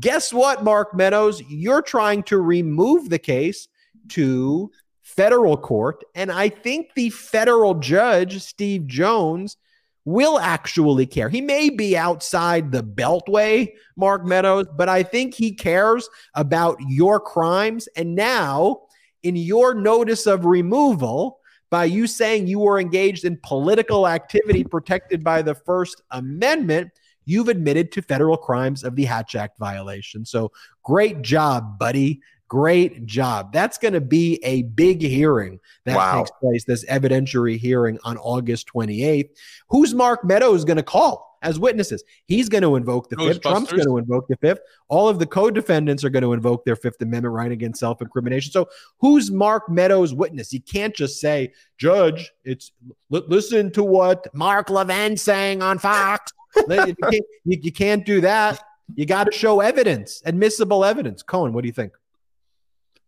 Guess what, Mark Meadows? You're trying to remove the case to federal court. And I think the federal judge, Steve Jones, will actually care. He may be outside the beltway, Mark Meadows, but I think he cares about your crimes. And now, in your notice of removal, by you saying you were engaged in political activity protected by the First Amendment, you've admitted to federal crimes of the Hatch Act violation. So great job, buddy. Great job. That's going to be a big hearing that wow. takes place, this evidentiary hearing on August 28th. Who's Mark Meadows going to call as witnesses? He's going to invoke the fifth. Trump's going to invoke the fifth. All of the co defendants are going to invoke their Fifth Amendment right against self incrimination. So who's Mark Meadows' witness? You can't just say, Judge, it's l- listen to what Mark Levin saying on Fox you, can't, you, can't do that. You got to show evidence, admissible evidence. Cohen, what do you think?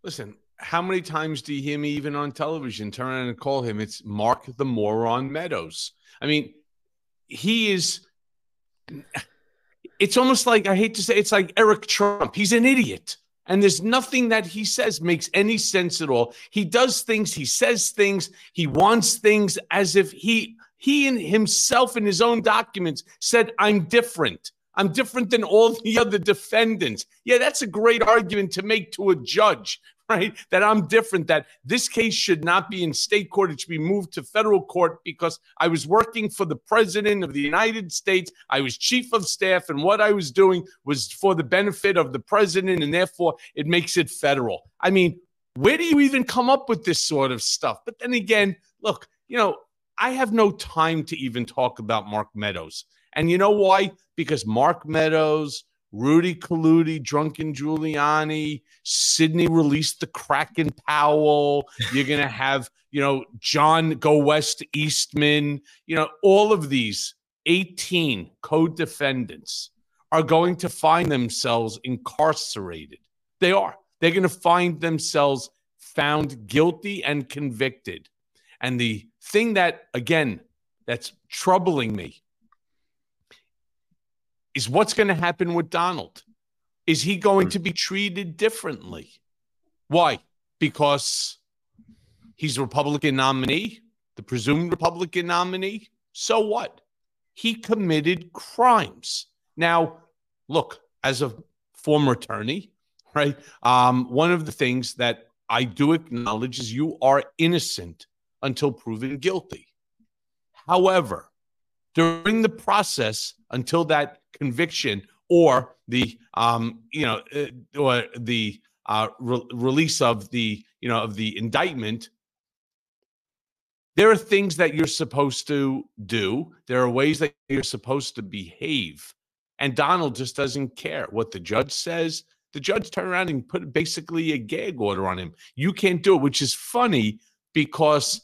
Listen, how many times do you hear me even on television turn around and call him? It's Mark the Moron Meadows. I mean, he is. It's almost like I hate to say it's like Eric Trump. He's an idiot. And there's nothing that he says makes any sense at all. He does things, he says things, he wants things as if he he and himself in his own documents said, I'm different. I'm different than all the other defendants. Yeah, that's a great argument to make to a judge, right? That I'm different, that this case should not be in state court. It should be moved to federal court because I was working for the president of the United States. I was chief of staff, and what I was doing was for the benefit of the president, and therefore it makes it federal. I mean, where do you even come up with this sort of stuff? But then again, look, you know, I have no time to even talk about Mark Meadows. And you know why? Because Mark Meadows, Rudy Colludi, Drunken Giuliani, Sidney released the Kraken Powell. You're going to have, you know, John Go West Eastman, you know, all of these 18 co defendants are going to find themselves incarcerated. They are. They're going to find themselves found guilty and convicted. And the thing that, again, that's troubling me is what's going to happen with Donald. Is he going to be treated differently? Why? Because he's a Republican nominee, the presumed Republican nominee. So what? He committed crimes. Now, look, as a former attorney, right? Um, one of the things that I do acknowledge is you are innocent until proven guilty. However, during the process until that conviction or the um, you know uh, or the uh, re- release of the you know of the indictment there are things that you're supposed to do. There are ways that you're supposed to behave. And donald just doesn't care. What the judge says the judge turned around and put basically a gag order on him. You can't do it which is funny because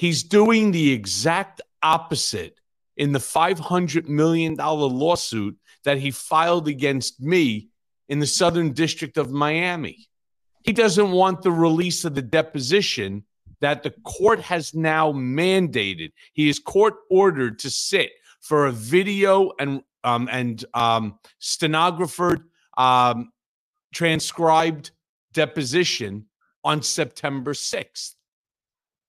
he's doing the exact opposite in the $500 million lawsuit that he filed against me in the Southern District of Miami. He doesn't want the release of the deposition that the court has now mandated. He is court ordered to sit for a video and um, and um, stenographer um, transcribed deposition on September 6th.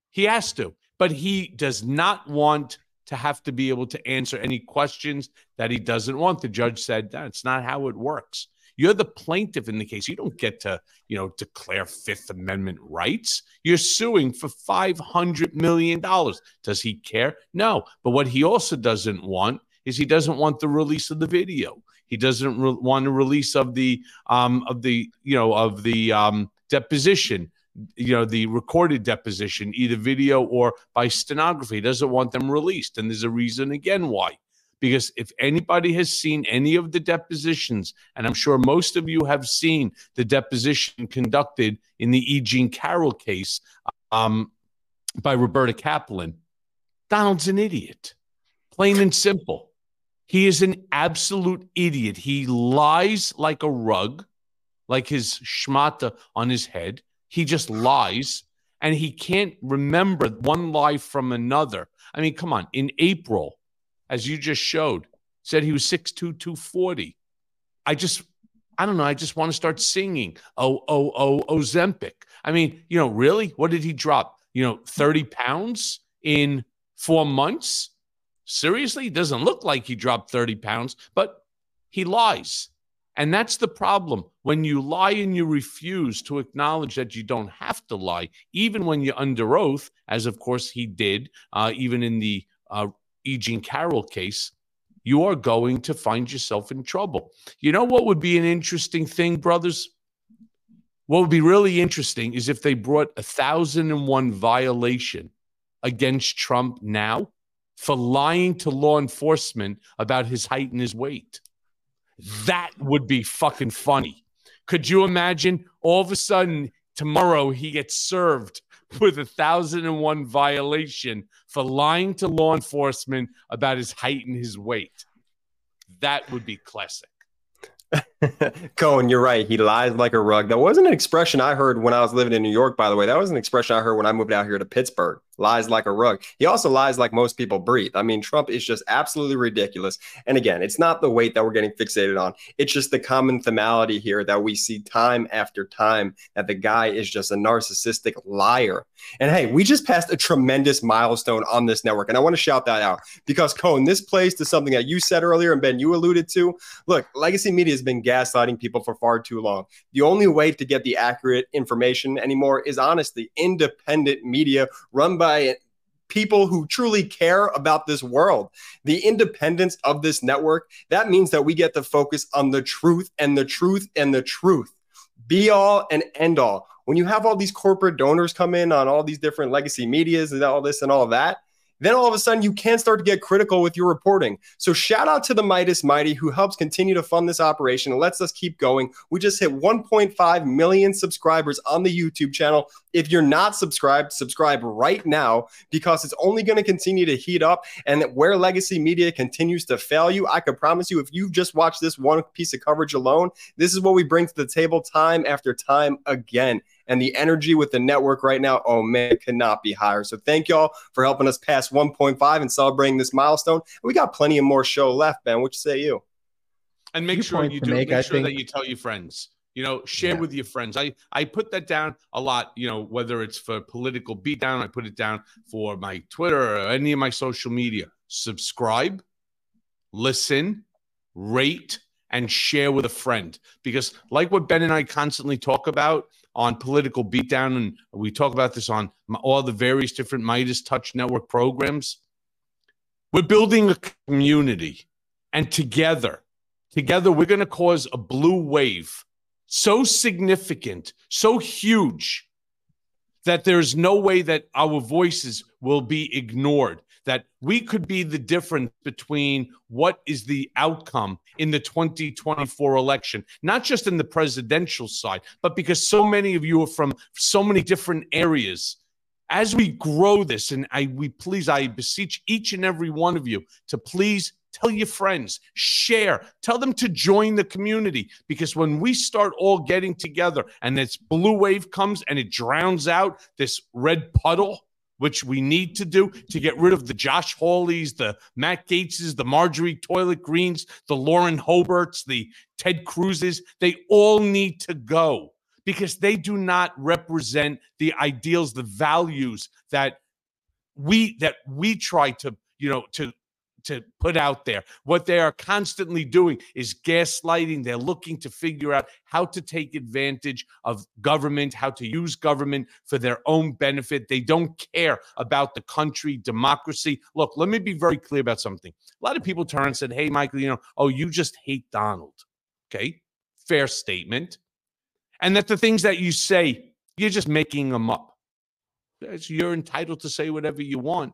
He has to, but he does not want to have to be able to answer any questions that he doesn't want. The judge said that's not how it works. You're the plaintiff in the case. You don't get to, you know, declare Fifth Amendment rights. You're suing for $500 million. Does he care? No. But what he also doesn't want is he doesn't want the release of the video. He doesn't re- want a release of the um, of the you know of the um, deposition you know the recorded deposition either video or by stenography. Doesn't want them released and there's a reason again why. Because if anybody has seen any of the depositions and i'm sure most of you have seen the deposition conducted in the e. jean carroll case um, by roberta kaplan donald's an idiot. Plain and simple. He is an absolute idiot. He lies like a rug like his schmata on his head he just lies and he can't remember one lie from another. I mean, come on. In April, as you just showed, said he was 6'2, 240. I just, I don't know. I just want to start singing. Oh, oh, oh, Ozempic. I mean, you know, really? What did he drop? You know, 30 pounds in four months? Seriously? Doesn't look like he dropped 30 pounds, but he lies. And that's the problem. When you lie and you refuse to acknowledge that you don't have to lie, even when you're under oath, as of course he did, uh, even in the uh, E. Jean Carroll case, you are going to find yourself in trouble. You know what would be an interesting thing, brothers? What would be really interesting is if they brought a thousand and one violation against Trump now for lying to law enforcement about his height and his weight. That would be fucking funny. Could you imagine all of a sudden tomorrow he gets served with a thousand and one violation for lying to law enforcement about his height and his weight? That would be classic. Cohen, you're right. He lies like a rug. That wasn't an expression I heard when I was living in New York, by the way. That was an expression I heard when I moved out here to Pittsburgh. Lies like a rug. He also lies like most people breathe. I mean, Trump is just absolutely ridiculous. And again, it's not the weight that we're getting fixated on. It's just the common themality here that we see time after time that the guy is just a narcissistic liar. And hey, we just passed a tremendous milestone on this network. And I want to shout that out because, Cohen, this plays to something that you said earlier and Ben, you alluded to. Look, legacy media has been gaslighting people for far too long. The only way to get the accurate information anymore is honestly independent media run by people who truly care about this world. The independence of this network, that means that we get to focus on the truth and the truth and the truth. Be all and end all. When you have all these corporate donors come in on all these different legacy medias and all this and all that, then all of a sudden you can start to get critical with your reporting. So shout out to the Meidas Mighty who helps continue to fund this operation and lets us keep going. We just hit 1.5 million subscribers on the YouTube channel. If you're not subscribed, subscribe right now because it's only going to continue to heat up. And where legacy media continues to fail you, I can promise you, if you've just watched this one piece of coverage alone, this is what we bring to the table time after time again and the energy with the network right now, oh man, cannot be higher. So thank y'all for helping us pass 1.5 and celebrating this milestone. We got plenty of more show left, Ben. What you say you? And make sure you do make, make sure think... that you tell your friends. You know, share yeah. with your friends. I I put that down a lot. You know, whether it's for political beatdown, I put it down for my Twitter or any of my social media. Subscribe, listen, rate, and share with a friend. Because, like what Ben and I constantly talk about, on political beatdown, and we talk about this on all the various different MeidasTouch Network programs. We're building a community, and together, together, we're going to cause a blue wave so significant, so huge that there's no way that our voices will be ignored that we could be the difference between what is the outcome in the 2024 election, not just in the presidential side, but because so many of you are from so many different areas. As we grow this, and I we please, I beseech each and every one of you to please tell your friends, share, tell them to join the community. Because when we start all getting together and this blue wave comes and it drowns out this red puddle, which we need to do to get rid of the Josh Hawleys, the Matt Gaetzes, the Marjorie Toilet Greens, the Lauren Boeberts, the Ted Cruzes. They all need to go because they do not represent the ideals, the values that we that we try to you know to to put out there. What they are constantly doing is gaslighting. They're looking to figure out how to take advantage of government, how to use government for their own benefit. They don't care about the country, democracy. Look, let me be very clear about something. A lot of people turn and said, Hey, Michael, you know, oh, you just hate Donald. Okay. Fair statement. And that the things that you say, you're just making them up. You're entitled to say whatever you want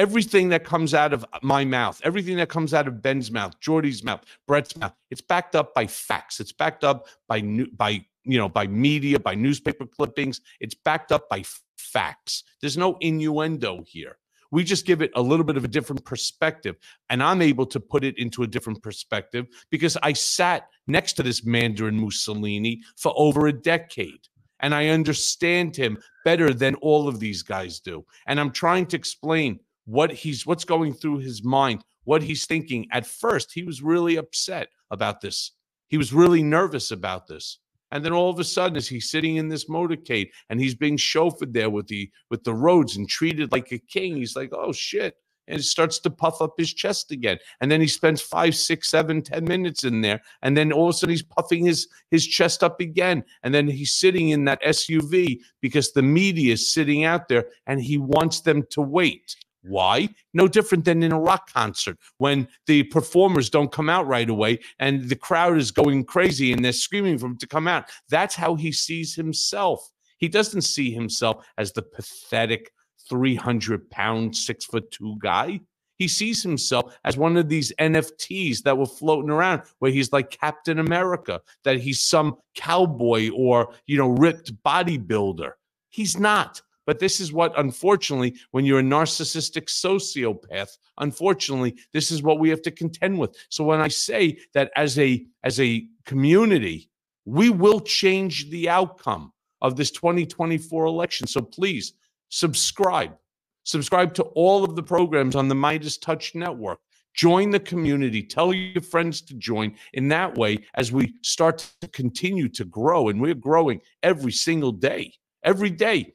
everything that comes out of my mouth, everything that comes out of Ben's mouth, Jordy's mouth, Brett's mouth, it's backed up by facts. It's backed up by by you know by media, by newspaper clippings. It's backed up by facts. There's no innuendo here. We just give it a little bit of a different perspective. And I'm able to put it into a different perspective because I sat next to this Mandarin Mussolini for over a decade. And I understand him better than all of these guys do. And I'm trying to explain what he's what's going through his mind, what he's thinking. At first, he was really upset about this. He was really nervous about this. And then all of a sudden, as he's sitting in this motorcade and he's being chauffeured there with the with the roads and treated like a king, he's like, "Oh shit!" And it starts to puff up his chest again. And then he spends five, six, seven, ten minutes in there, and then all of a sudden he's puffing his his chest up again. And then he's sitting in that SUV because the media is sitting out there, and he wants them to wait. Why? No different than in a rock concert when the performers don't come out right away and the crowd is going crazy and they're screaming for him to come out. That's how he sees himself. He doesn't see himself as the pathetic 300 pound, six foot two guy. He sees himself as one of these NFTs that were floating around where he's like Captain America, that he's some cowboy or, you know, ripped bodybuilder. He's not. But this is what, unfortunately, when you're a narcissistic sociopath, unfortunately, this is what we have to contend with. So when I say that as a as a community, we will change the outcome of this 2024 election. So please subscribe. Subscribe to all of the programs on the MeidasTouch Network. Join the community. Tell your friends to join. In that way, as we start to continue to grow, and we're growing every single day, every day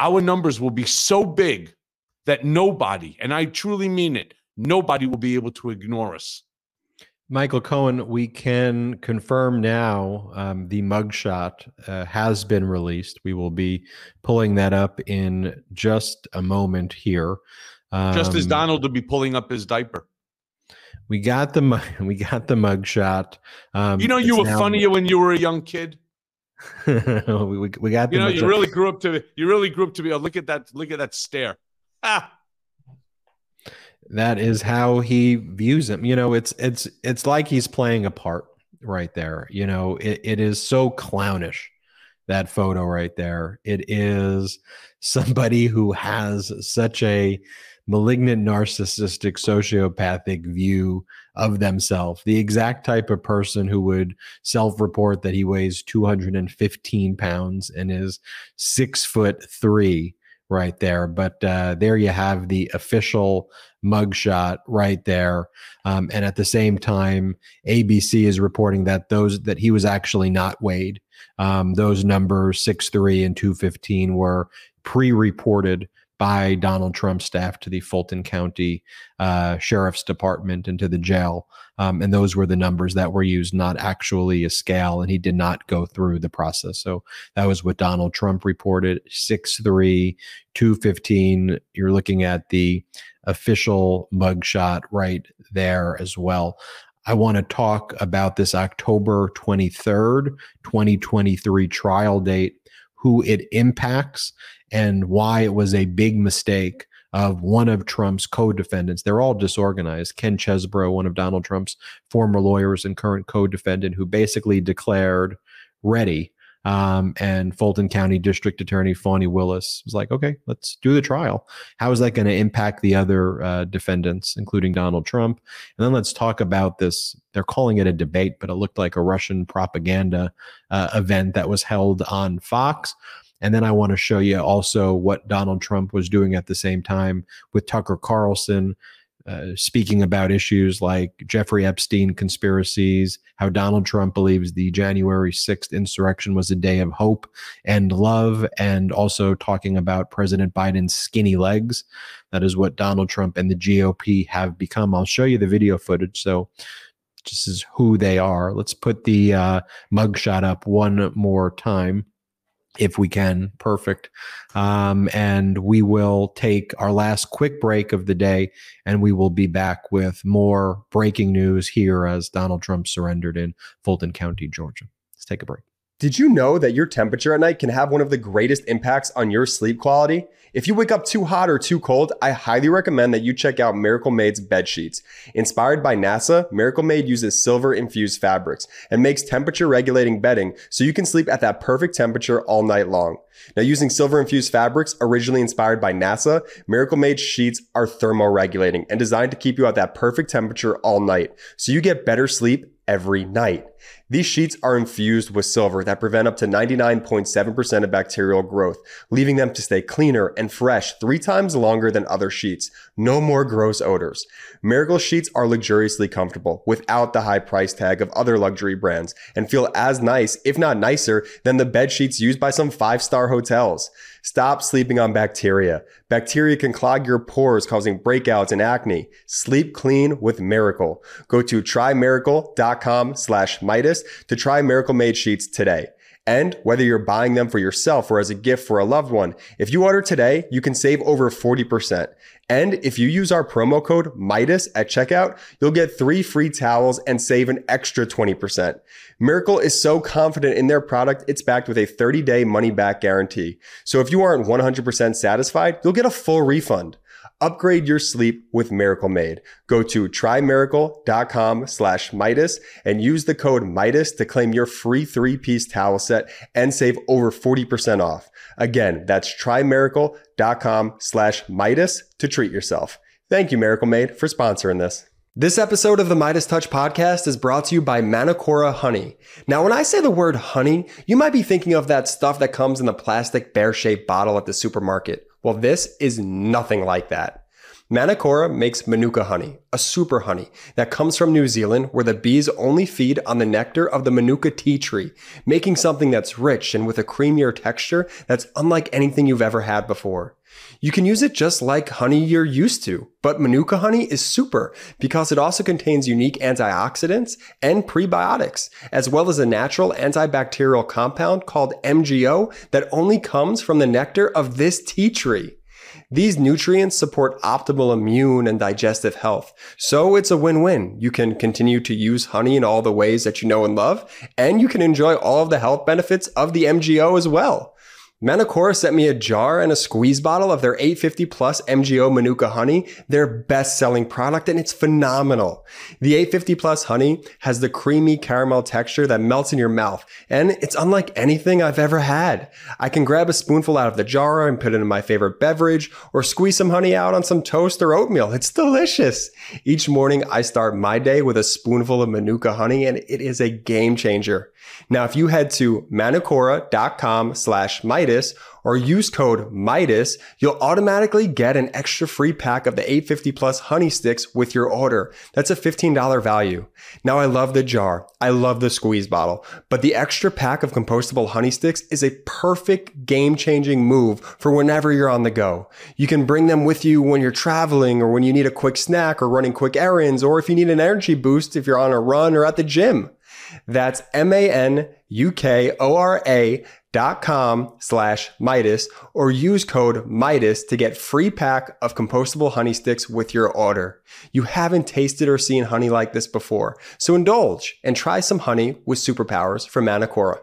our numbers will be so big that nobody, and I truly mean it, nobody will be able to ignore us. Michael Cohen, we can confirm now um, the mugshot uh, has been released. We will be pulling that up in just a moment here. Um, just as um, Donald would be pulling up his diaper. We got the we got the mugshot. Um, you know, you were now, funnier when you were a young kid. we, we, got you know you really grew up to you really grew up to be oh look at that look at that stare ah that is how he views him. You know, it's it's it's like he's playing a part right there. You know, it, it is so clownish that photo right there. It is somebody who has such a malignant, narcissistic, sociopathic view of themselves. The exact type of person who would self report that he weighs 215 pounds and is six foot three right there. But uh, there you have the official mugshot right there. Um, and at the same time, ABC is reporting that those that he was actually not weighed. Um, those numbers six three and two fifteen were pre-reported by Donald Trump's staff to the Fulton County uh, Sheriff's Department and to the jail. Um, and those were the numbers that were used, not actually a scale. And he did not go through the process. So that was what Donald Trump reported 6'3, 215. You're looking at the official mugshot right there as well. I want to talk about this October 23rd, 2023 trial date, who it impacts, and why it was a big mistake of one of Trump's co defendants. They're all disorganized. Ken Chesebro, one of Donald Trump's former lawyers and current co defendant, who basically declared ready um, and Fulton County District Attorney Fani Willis was like, okay, let's do the trial. How is that going to impact the other uh, defendants, including Donald Trump? And then let's talk about this. They're calling it a debate, but it looked like a Russian propaganda uh, event that was held on Fox. And then I want to show you also what Donald Trump was doing at the same time with Tucker Carlson uh, speaking about issues like Jeffrey Epstein conspiracies, how Donald Trump believes the January 6th insurrection was a day of hope and love, and also talking about President Biden's skinny legs. That is what Donald Trump and the GOP have become. I'll show you the video footage. So, this is who they are. Let's put the uh, mugshot up one more time if we can. Perfect. Um, and we will take our last quick break of the day and we will be back with more breaking news here as Donald Trump surrendered in Fulton County, Georgia. Let's take a break. Did you know that your temperature at night can have one of the greatest impacts on your sleep quality? If you wake up too hot or too cold, I highly recommend that you check out Miracle Made's bed sheets. Inspired by NASA, Miracle Made uses silver infused fabrics and makes temperature regulating bedding so you can sleep at that perfect temperature all night long. Now, using silver infused fabrics originally inspired by NASA, Miracle Made sheets are thermoregulating and designed to keep you at that perfect temperature all night so you get better sleep every night. These sheets are infused with silver that prevent up to 99.7% of bacterial growth, leaving them to stay cleaner and fresh three times longer than other sheets. No more gross odors. Miracle sheets are luxuriously comfortable without the high price tag of other luxury brands and feel as nice, if not nicer, than the bed sheets used by some five star hotels. Stop sleeping on bacteria. Bacteria can clog your pores, causing breakouts and acne. Sleep clean with Miracle. Go to trymiracle.com slash Meidas to try Miracle Made sheets today. And whether you're buying them for yourself or as a gift for a loved one, if you order today, you can save over 40%. And if you use our promo code Meidas at checkout, you'll get three free towels and save an extra 20%. Miracle is so confident in their product, it's backed with a 30 day money back guarantee. So if you aren't 100% satisfied, you'll get a full refund. Upgrade your sleep with Miracle Made. Go to trymiracle.com slash Meidas and use the code Meidas to claim your free three-piece towel set and save over 40% off. Again, that's trymiracle.com slash Meidas to treat yourself. Thank you, Miracle Made, for sponsoring this. This episode of the MeidasTouch podcast is brought to you by Manukora Honey. Now, when I say the word honey, you might be thinking of that stuff that comes in the plastic bear-shaped bottle at the supermarket. Well, this is nothing like that. Manukora makes Manuka honey, a super honey that comes from New Zealand where the bees only feed on the nectar of the Manuka tea tree, making something that's rich and with a creamier texture that's unlike anything you've ever had before. You can use it just like honey you're used to, but Manuka honey is super because it also contains unique antioxidants and prebiotics, as well as a natural antibacterial compound called MGO that only comes from the nectar of this tea tree. These nutrients support optimal immune and digestive health. So it's a win-win. You can continue to use honey in all the ways that you know and love, and you can enjoy all of the health benefits of the MGO as well. Manukora sent me a jar and a squeeze bottle of their 850 plus MGO Manuka honey, their best selling product, and it's phenomenal. The 850 plus honey has the creamy caramel texture that melts in your mouth, and it's unlike anything I've ever had. I can grab a spoonful out of the jar and put it in my favorite beverage, or squeeze some honey out on some toast or oatmeal. It's delicious. Each morning, I start my day with a spoonful of Manuka honey, and it is a game changer. Now, if you head to manukora.com slash Meidas or use code Meidas, you'll automatically get an extra free pack of the 850 plus honey sticks with your order. That's a $15 value. Now, I love the jar. I love the squeeze bottle, but the extra pack of compostable honey sticks is a perfect game changing move for whenever you're on the go. You can bring them with you when you're traveling or when you need a quick snack or running quick errands, or if you need an energy boost if you're on a run or at the gym. That's M-A-N-U-K-O-R-A dot com slash Meidas or use code Meidas to get free pack of compostable honey sticks with your order. You haven't tasted or seen honey like this before, so indulge and try some honey with superpowers from Manukora.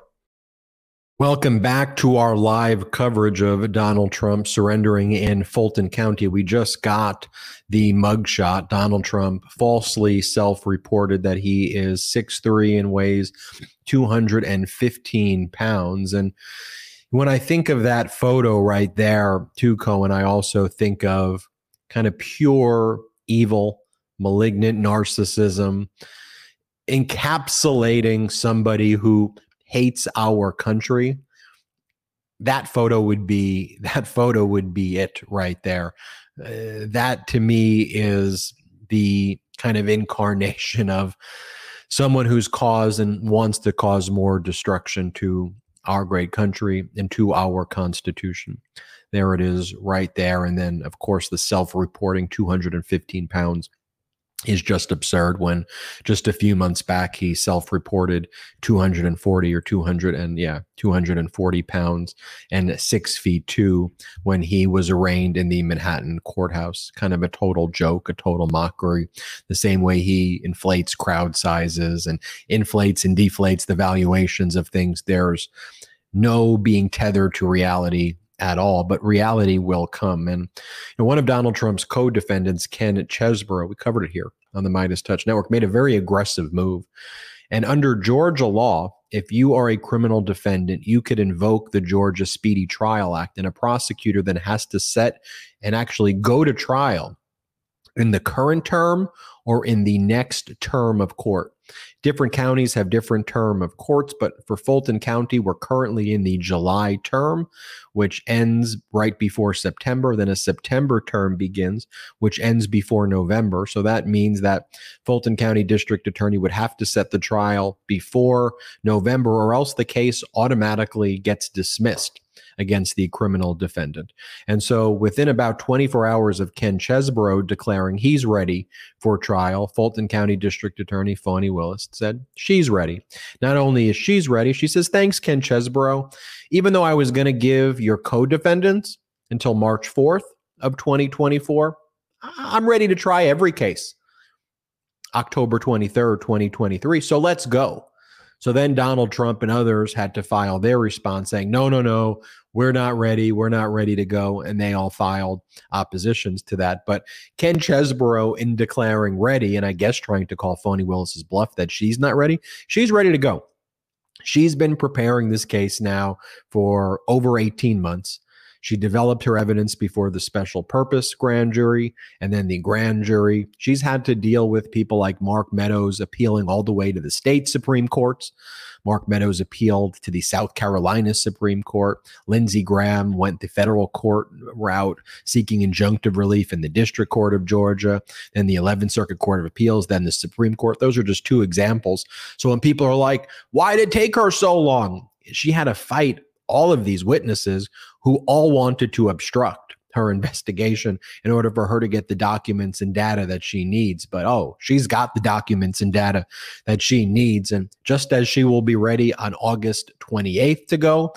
Welcome back to our live coverage of Donald Trump surrendering in Fulton County. We just got the mugshot. Donald Trump falsely self reported that he is 6'3 and weighs 215 pounds. And when I think of that photo right there, too, Cohen, I also think of kind of pure evil, malignant narcissism, encapsulating somebody who hates our country that photo would be that photo would be it right there uh, that to me is the kind of incarnation of someone who's caused and wants to cause more destruction to our great country and to our constitution. There it is right there. And then of course the self-reporting 215 pounds is just absurd when just a few months back he self-reported 240 or 200 and yeah 240 pounds and six feet two when he was arraigned in the manhattan courthouse. Kind of a total joke a total mockery. The same way he inflates crowd sizes and inflates and deflates the valuations of things there's no being tethered to reality at all, but reality will come. And you know, one of Donald Trump's co defendants, Ken Chesebro, we covered it here on the MeidasTouch Network, made a very aggressive move. And under Georgia law, if you are a criminal defendant, you could invoke the Georgia Speedy Trial Act, and a prosecutor then has to set and actually go to trial in the current term or in the next term of court. Different counties have different term of courts, but for Fulton County, we're currently in the July term, which ends right before September. Then a September term begins, which ends before November. So that means that Fulton County District Attorney would have to set the trial before November, or else the case automatically gets dismissed against the criminal defendant. And so within about 24 hours of Ken Chesebro declaring he's ready for trial, Fulton County District Attorney Fani Willis said she's ready. Not only is she's ready, she says, thanks, Ken Chesebro. Even though I was going to give your co-defendants until March 4th of 2024, I'm ready to try every case. October 23rd, 2023. So let's go. So then Donald Trump and others had to file their response saying, no, no, no, we're not ready. We're not ready to go. And they all filed oppositions to that. But Ken Chesebro, in declaring ready, and I guess trying to call Fani Willis's bluff that she's not ready, she's ready to go. She's been preparing this case now for over 18 months. She developed her evidence before the special purpose grand jury and then the grand jury. She's had to deal with people like Mark Meadows appealing all the way to the state Supreme Courts. Mark Meadows appealed to the South Carolina Supreme Court. Lindsey Graham went the federal court route, seeking injunctive relief in the District Court of Georgia, then the 11th Circuit Court of Appeals, then the Supreme Court. Those are just two examples. So when people are like, why did it take her so long? She had a fight all of these witnesses who all wanted to obstruct her investigation in order for her to get the documents and data that she needs. But oh, she's got the documents and data that she needs. And just as she will be ready on August 28th to go,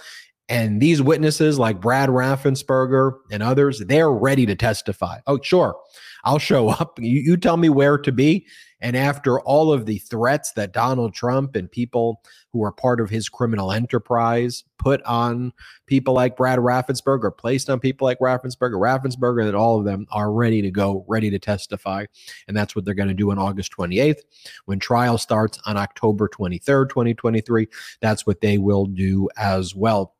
and these witnesses like Brad Raffensperger and others, they're ready to testify. Oh, sure. I'll show up. You, you tell me where to be. And after all of the threats that Donald Trump and people who are part of his criminal enterprise put on people like Brad Raffensperger, placed on people like Raffensperger, Raffensperger, that all of them are ready to go, ready to testify. And that's what they're going to do on August 28th. When trial starts on October 23rd, 2023, that's what they will do as well.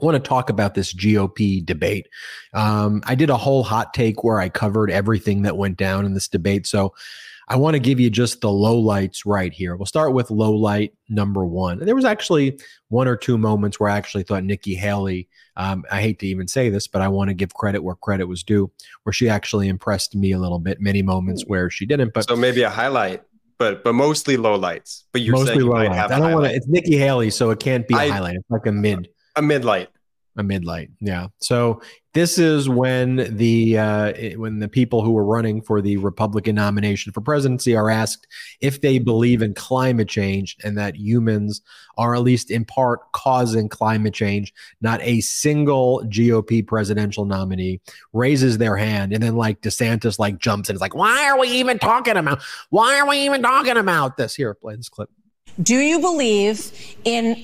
I want to talk about this GOP debate. Um, I did a whole hot take where I covered everything that went down in this debate. So I want to give you just the low lights right here. We'll start with low light number one. There was actually one or two moments where I actually thought Nikki Haley, um, I hate to even say this, but I want to give credit where credit was due, where she actually impressed me a little bit. Many moments where she didn't. But so maybe a highlight but but mostly low lights. But you're mostly saying low lights. I don't want to. It's Nikki Haley, so it can't be a I- highlight. It's like a mid a mid light. A mid light. Yeah. So this is when the uh, when the people who are running for the Republican nomination for presidency are asked if they believe in climate change and that humans are at least in part causing climate change. Not a single GOP presidential nominee raises their hand, and then like DeSantis like jumps in. It's like, why are we even talking about? Why are we even talking about this? Here, play this clip. Do you believe in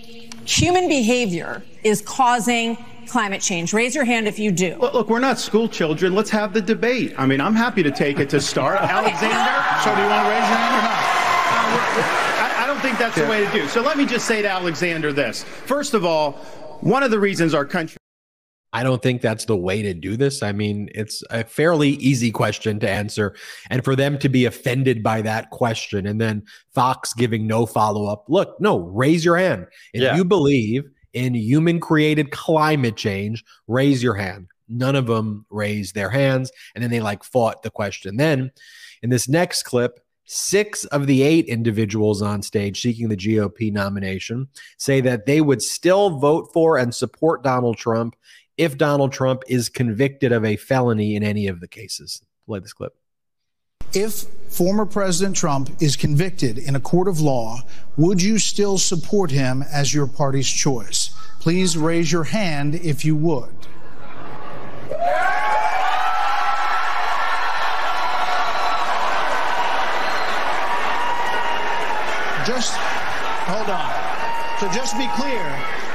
human behavior is causing climate change? Raise your hand if you do. Look, look, we're not school children. Let's have the debate. I mean, I'm happy to take it to start. Alexander, so do you want to raise your hand or not? Uh, I, I don't think that's the way to do. So let me just say to Alexander this. First of all, one of the reasons our country I don't think that's the way to do this. I mean, it's a fairly easy question to answer. And for them to be offended by that question and then Fox giving no follow up look, no, raise your hand. If Yeah. you believe in human created climate change, raise your hand. None of them raised their hands. And then they like fought the question. Then in this next clip, six of the eight individuals on stage seeking the GOP nomination say that they would still vote for and support Donald Trump if Donald Trump is convicted of a felony in any of the cases. Play this clip. If former President Trump is convicted in a court of law, would you still support him as your party's choice? Please raise your hand if you would. Just hold on. So just be clear,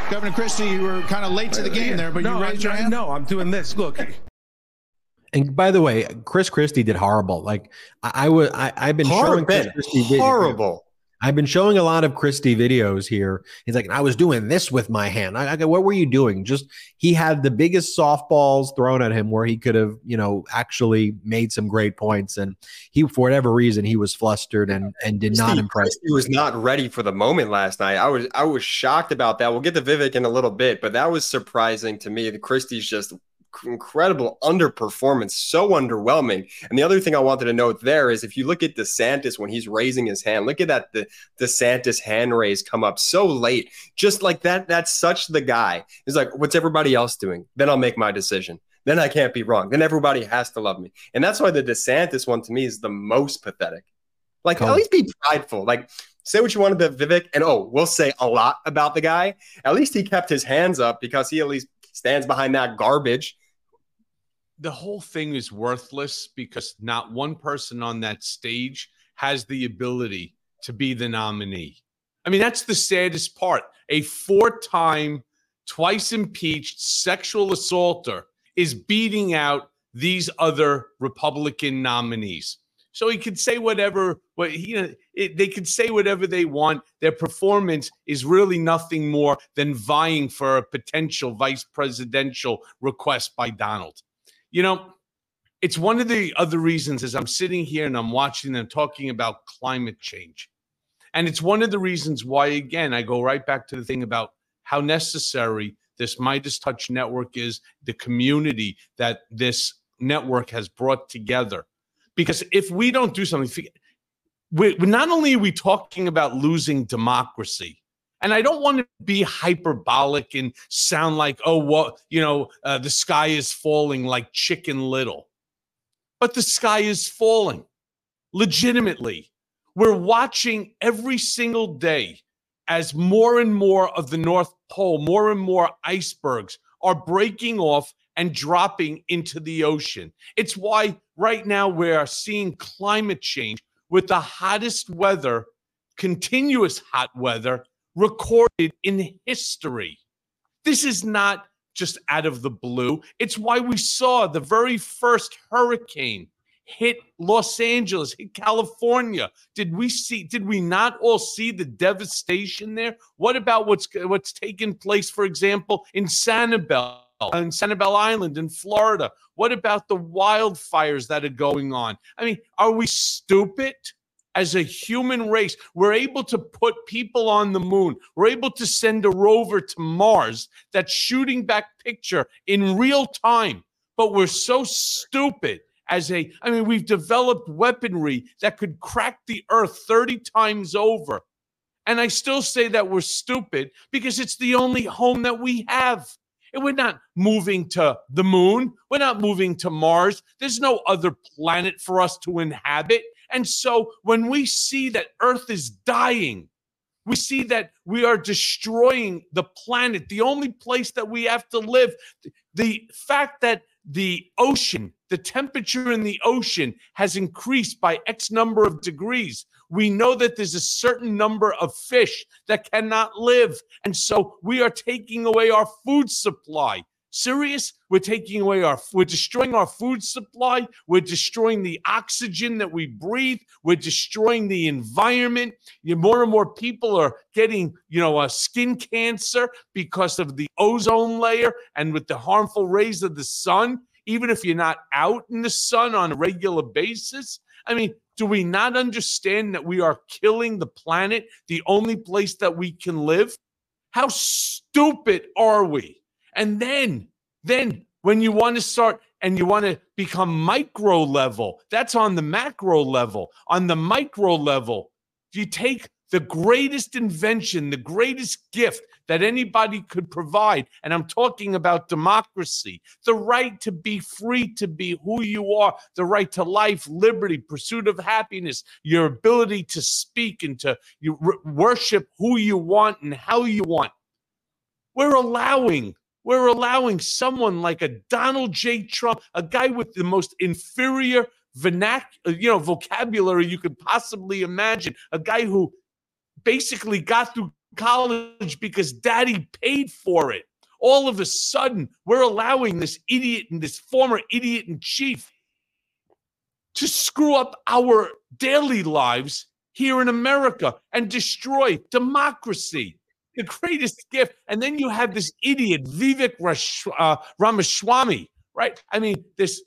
Governor Christie, you were kind of late to the game there, but no, you raised your hand. No, I'm doing this. Look, And by the way, Chris Christie did horrible. Like I, I would, I, I've been showing Chris Christie vid- Horrible. I've been showing a lot of Christie videos here. He's like, I was doing this with my hand. I, I go, what were you doing? Just he had the biggest softballs thrown at him where he could have, you know, actually made some great points. And he, for whatever reason, he was flustered and and did not impress. He was not ready for the moment last night. I was I was shocked about that. We'll get to Vivek in a little bit, but that was surprising to me. The Christie's just incredible underperformance, so underwhelming. And the other thing I wanted to note there is if you look at DeSantis when he's raising his hand, look at that the DeSantis hand raise come up so late. Just like that, that's such the guy. He's like, what's everybody else doing? Then I'll make my decision. Then I can't be wrong. Then everybody has to love me. And that's why the DeSantis one to me is the most pathetic. Like, Oh. at least be prideful. Like, say what you want about Vivek, and oh, we'll say a lot about the guy. At least he kept his hands up because he at least stands behind that garbage. The whole thing is worthless because not one person on that stage has the ability to be the nominee. I mean, that's the saddest part. A four time, twice impeached sexual assaulter is beating out these other Republican nominees. So he could say whatever, what he, you know, it, they could say whatever they want. Their performance is really nothing more than vying for a potential vice presidential request by Donald. You know, it's one of the other reasons as I'm sitting here and I'm watching them talking about climate change. And it's one of the reasons why, again, I go right back to the thing about how necessary this MeidasTouch network is, the community that this network has brought together. Because if we don't do something, we, we- not only are we talking about losing democracy, and I don't want to be hyperbolic and sound like, oh, what, you know, uh, the sky is falling like chicken little. But the sky is falling legitimately. We're watching every single day as more and more of the North Pole, more and more icebergs are breaking off and dropping into the ocean. It's why right now we are seeing climate change with the hottest weather, continuous hot weather recorded in history. This is not just out of the blue. It's why we saw the very first hurricane hit Los Angeles, hit California. Did we see did we not all see the devastation there? What about what's what's taken place for example in Sanibel? in Sanibel Island in Florida. What about the wildfires that are going on? I mean, are we stupid? As a human race, we're able to put people on the moon. We're able to send a rover to Mars that's shooting back picture in real time. But we're so stupid as a, I mean, we've developed weaponry that could crack the earth 30 times over. And I still say that we're stupid because it's the only home that we have. And we're not moving to the moon. We're not moving to Mars. There's no other planet for us to inhabit. And so when we see that Earth is dying, we see that we are destroying the planet, the only place that we have to live. The fact that the ocean, the temperature in the ocean has increased by X number of degrees. We know that there's a certain number of fish that cannot live. And so we are taking away our food supply serious? We're taking away our, we're destroying our food supply. We're destroying the oxygen that we breathe. We're destroying the environment. You, more and more people are getting, you know, a skin cancer because of the ozone layer and with the harmful rays of the sun. Even if you're not out in the sun on a regular basis, I mean, do we not understand that we are killing the planet, the only place that we can live? How stupid are we? And then, then when you want to start and you want to become micro level, that's on the macro level. On the micro level, you take the greatest invention, the greatest gift that anybody could provide. And I'm talking about democracy, the right to be free to be who you are, the right to life, liberty, pursuit of happiness, your ability to speak and to worship who you want and how you want. We're allowing we're allowing someone like a Donald J. Trump, a guy with the most inferior vernac- uh, you know, vocabulary you could possibly imagine, a guy who basically got through college because daddy paid for it. All of a sudden, we're allowing this idiot and this former idiot in chief to screw up our daily lives here in America and destroy democracy the greatest gift. And then you have this idiot, Vivek Rash, uh, Ramaswamy, right? I mean, this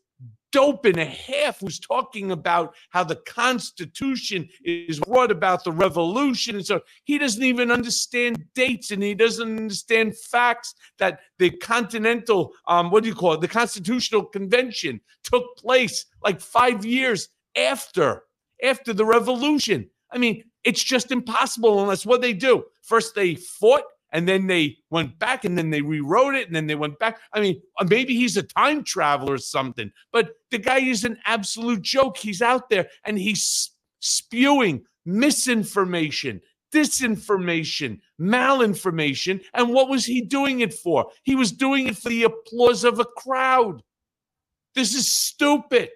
dope and a half who's talking about how the Constitution is what about the revolution. And so he doesn't even understand dates and he doesn't understand facts that the Continental, um, what do you call it? The Constitutional Convention took place like five years after after the revolution. I mean, it's just impossible unless what they do. First, they fought and then they went back and then they rewrote it and then they went back. I mean, uh, maybe he's a time traveler or something, but the guy is an absolute joke. He's out there and he's spewing misinformation, disinformation, malinformation. And what was he doing it for? He was doing it for the applause of a crowd. This is stupid.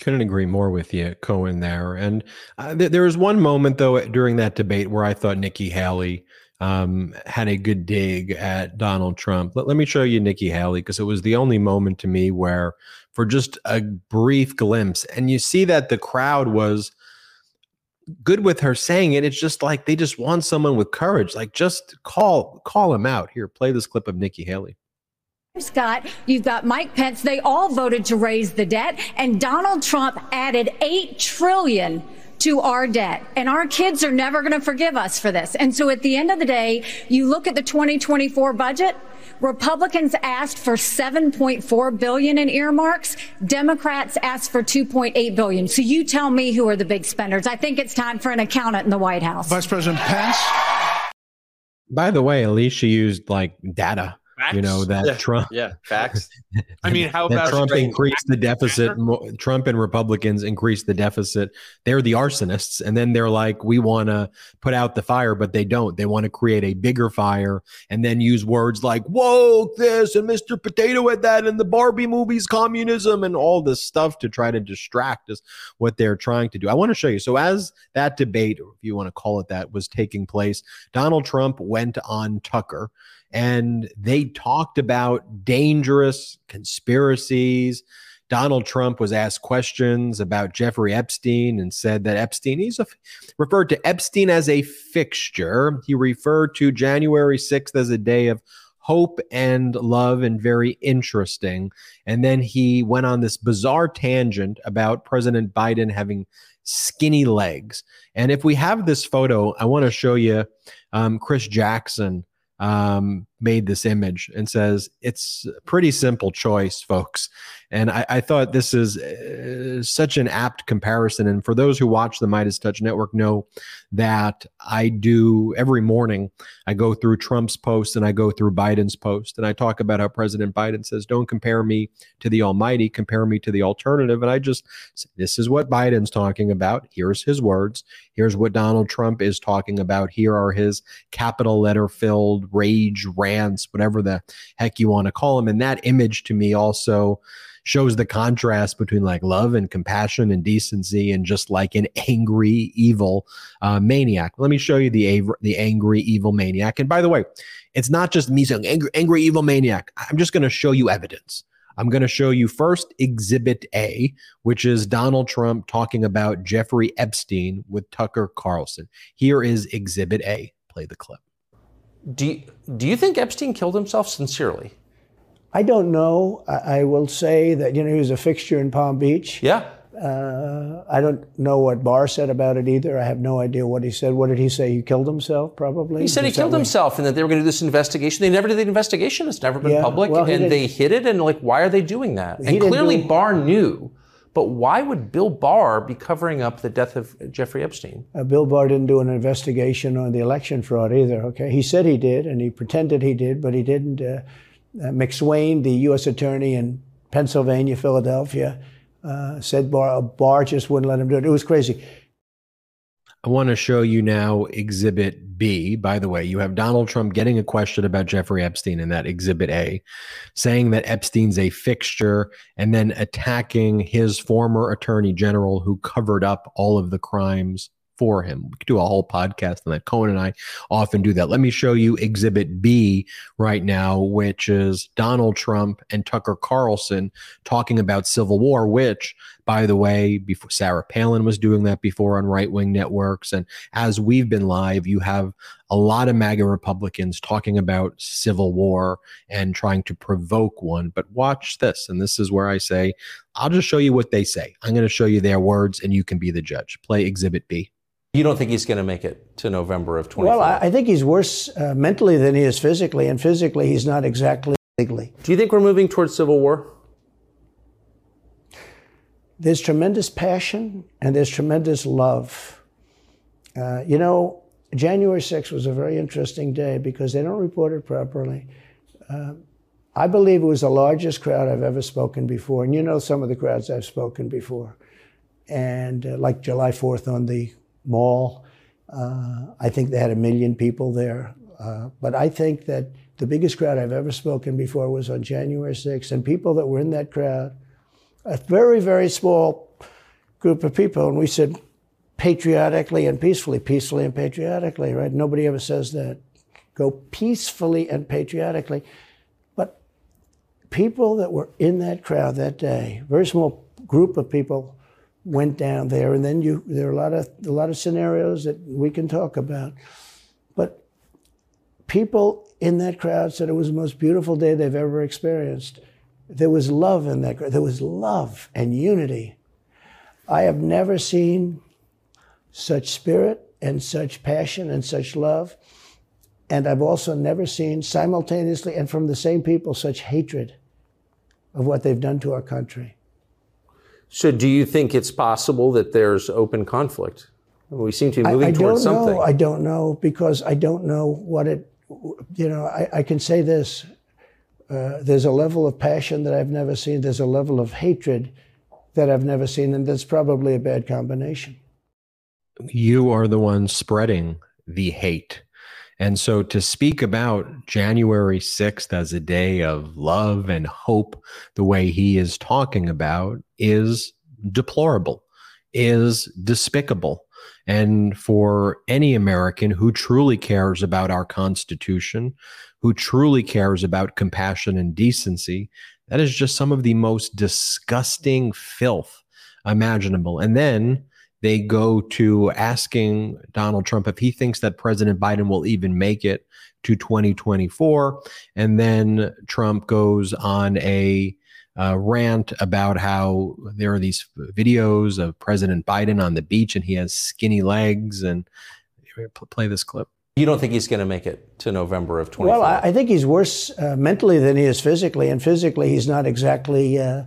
Couldn't agree more with you, Cohen. There, and uh, th- there was one moment though during that debate where I thought Nikki Haley um, had a good dig at Donald Trump. Let, let me show you Nikki Haley because it was the only moment to me where, for just a brief glimpse, and you see that the crowd was good with her saying it. It's just like they just want someone with courage. Like just call call him out. Here, play this clip of Nikki Haley. Scott, you've got Mike Pence. They all voted to raise the debt, and Donald Trump added eight trillion to our debt. And our kids are never going to forgive us for this. And so at the end of the day, you look at the 2024 budget, Republicans asked for 7.4 billion in earmarks. Democrats asked for 2.8 billion. So you tell me who are the big spenders. I think it's time for an accountant in the White House. Vice President Pence. By the way, Alicia used like data Facts? You know that yeah. Trump. Yeah, facts. I mean, how about Trump increased the deficit? Trump and Republicans increased the deficit. They're the arsonists, and then they're like, we want to put out the fire, but they don't. They want to create a bigger fire, and then use words like "woke this" and "Mr. Potato at that" and the Barbie movies, communism, and all this stuff to try to distract us. What they're trying to do. I want to show you. So as that debate, if you want to call it that, was taking place, Donald Trump went on Tucker and they talked about dangerous conspiracies. Donald Trump was asked questions about Jeffrey Epstein and said that Epstein, he's a, referred to Epstein as a fixture. He referred to January 6th as a day of hope and love and very interesting. And then he went on this bizarre tangent about President Biden having skinny legs. And if we have this photo, I want to show you um, Chris Jackson um, made this image and says it's a pretty simple choice, folks. And I, I thought this is uh, such an apt comparison. And for those who watch the MeidasTouch Network, know that I do every morning. I go through Trump's post and I go through Biden's post, and I talk about how President Biden says, "Don't compare me to the Almighty, compare me to the alternative." And I just, this is what Biden's talking about. Here's his words. Here's what Donald Trump is talking about. Here are his capital letter filled rage rants, whatever the heck you want to call them. And that image to me also shows the contrast between like love and compassion and decency and just like an angry evil uh, maniac. Let me show you the the angry evil maniac. And by the way, it's not just me saying angry, angry evil maniac. I'm just going to show you evidence. I'm going to show you first Exhibit A, which is Donald Trump talking about Jeffrey Epstein with Tucker Carlson. Here is Exhibit A. Play the clip. Do you, do you think Epstein killed himself sincerely? I don't know. I, I, will say that you know he was a fixture in Palm Beach. Yeah. Uh, I don't know what Barr said about it either. I have no idea what he said. What did he say? He killed himself, probably. He said he killed himself, and that they were going to do this investigation. They never did the investigation. It's never been yeah, public, well, and they hid it. And like, why are they doing that? And clearly, do... Barr knew. But why would Bill Barr be covering up the death of Jeffrey Epstein? Uh, Bill Barr didn't do an investigation on the election fraud either. Okay, he said he did, and he pretended he did, but he didn't. Uh, uh, McSwain, the U.S. attorney in Pennsylvania, Philadelphia, uh, said Barr, Barr just wouldn't let him do it. It was crazy. I want to show you now Exhibit B. By the way, you have Donald Trump getting a question about Jeffrey Epstein in that Exhibit A, saying that Epstein's a fixture, and then attacking his former attorney general who covered up all of the crimes for him. We could do a whole podcast on that. Cohen and I often do that. Let me show you Exhibit B right now, which is Donald Trump and Tucker Carlson talking about civil war, which, by the way, before Sarah Palin was doing that before on right wing networks. And as we've been live, you have a lot of MAGA Republicans talking about civil war and trying to provoke one. But watch this. And this is where I say, I'll just show you what they say. I'm going to show you their words and you can be the judge. Play Exhibit B. You don't think he's going to make it to November of 2020? Well, I think he's worse uh, mentally than he is physically, and physically he's not exactly legally. Do you think we're moving towards civil war? There's tremendous passion and there's tremendous love. Uh, you know, January 6th was a very interesting day because they don't report it properly. Uh, I believe it was the largest crowd I've ever spoken before, and you know some of the crowds I've spoken before. And uh, like July 4th on the mall. Uh, I think they had a million people there. Uh, but I think that the biggest crowd I've ever spoken before was on January 6th, and people that were in that crowd, a very, very small group of people, and we said patriotically and peacefully, peacefully and patriotically, right? Nobody ever says that. Go peacefully and patriotically. But people that were in that crowd that day, very small group of people, went down there, and then you there are a lot of a lot of scenarios that we can talk about. But people in that crowd said it was the most beautiful day they've ever experienced. There was love in that. There was love and unity. I have never seen such spirit and such passion and such love. And I've also never seen simultaneously and from the same people such hatred of what they've done to our country. So, do you think it's possible that there's open conflict? We seem to be moving I, I towards don't something. Know. I don't know because I don't know what it. You know, I, I can say this: uh, there's a level of passion that I've never seen. There's a level of hatred that I've never seen, and that's probably a bad combination. You are the one spreading the hate. And so to speak about January 6th as a day of love and hope, the way he is talking about, is deplorable, is despicable. And for any American who truly cares about our Constitution, who truly cares about compassion and decency, that is just some of the most disgusting filth imaginable. And then they go to asking Donald Trump if he thinks that President Biden will even make it to 2024. And then Trump goes on a uh, rant about how there are these videos of President Biden on the beach and he has skinny legs. And play this clip. You don't think he's going to make it to November of 2024? Well, I, I think he's worse uh, mentally than he is physically. And physically, he's not exactly uh,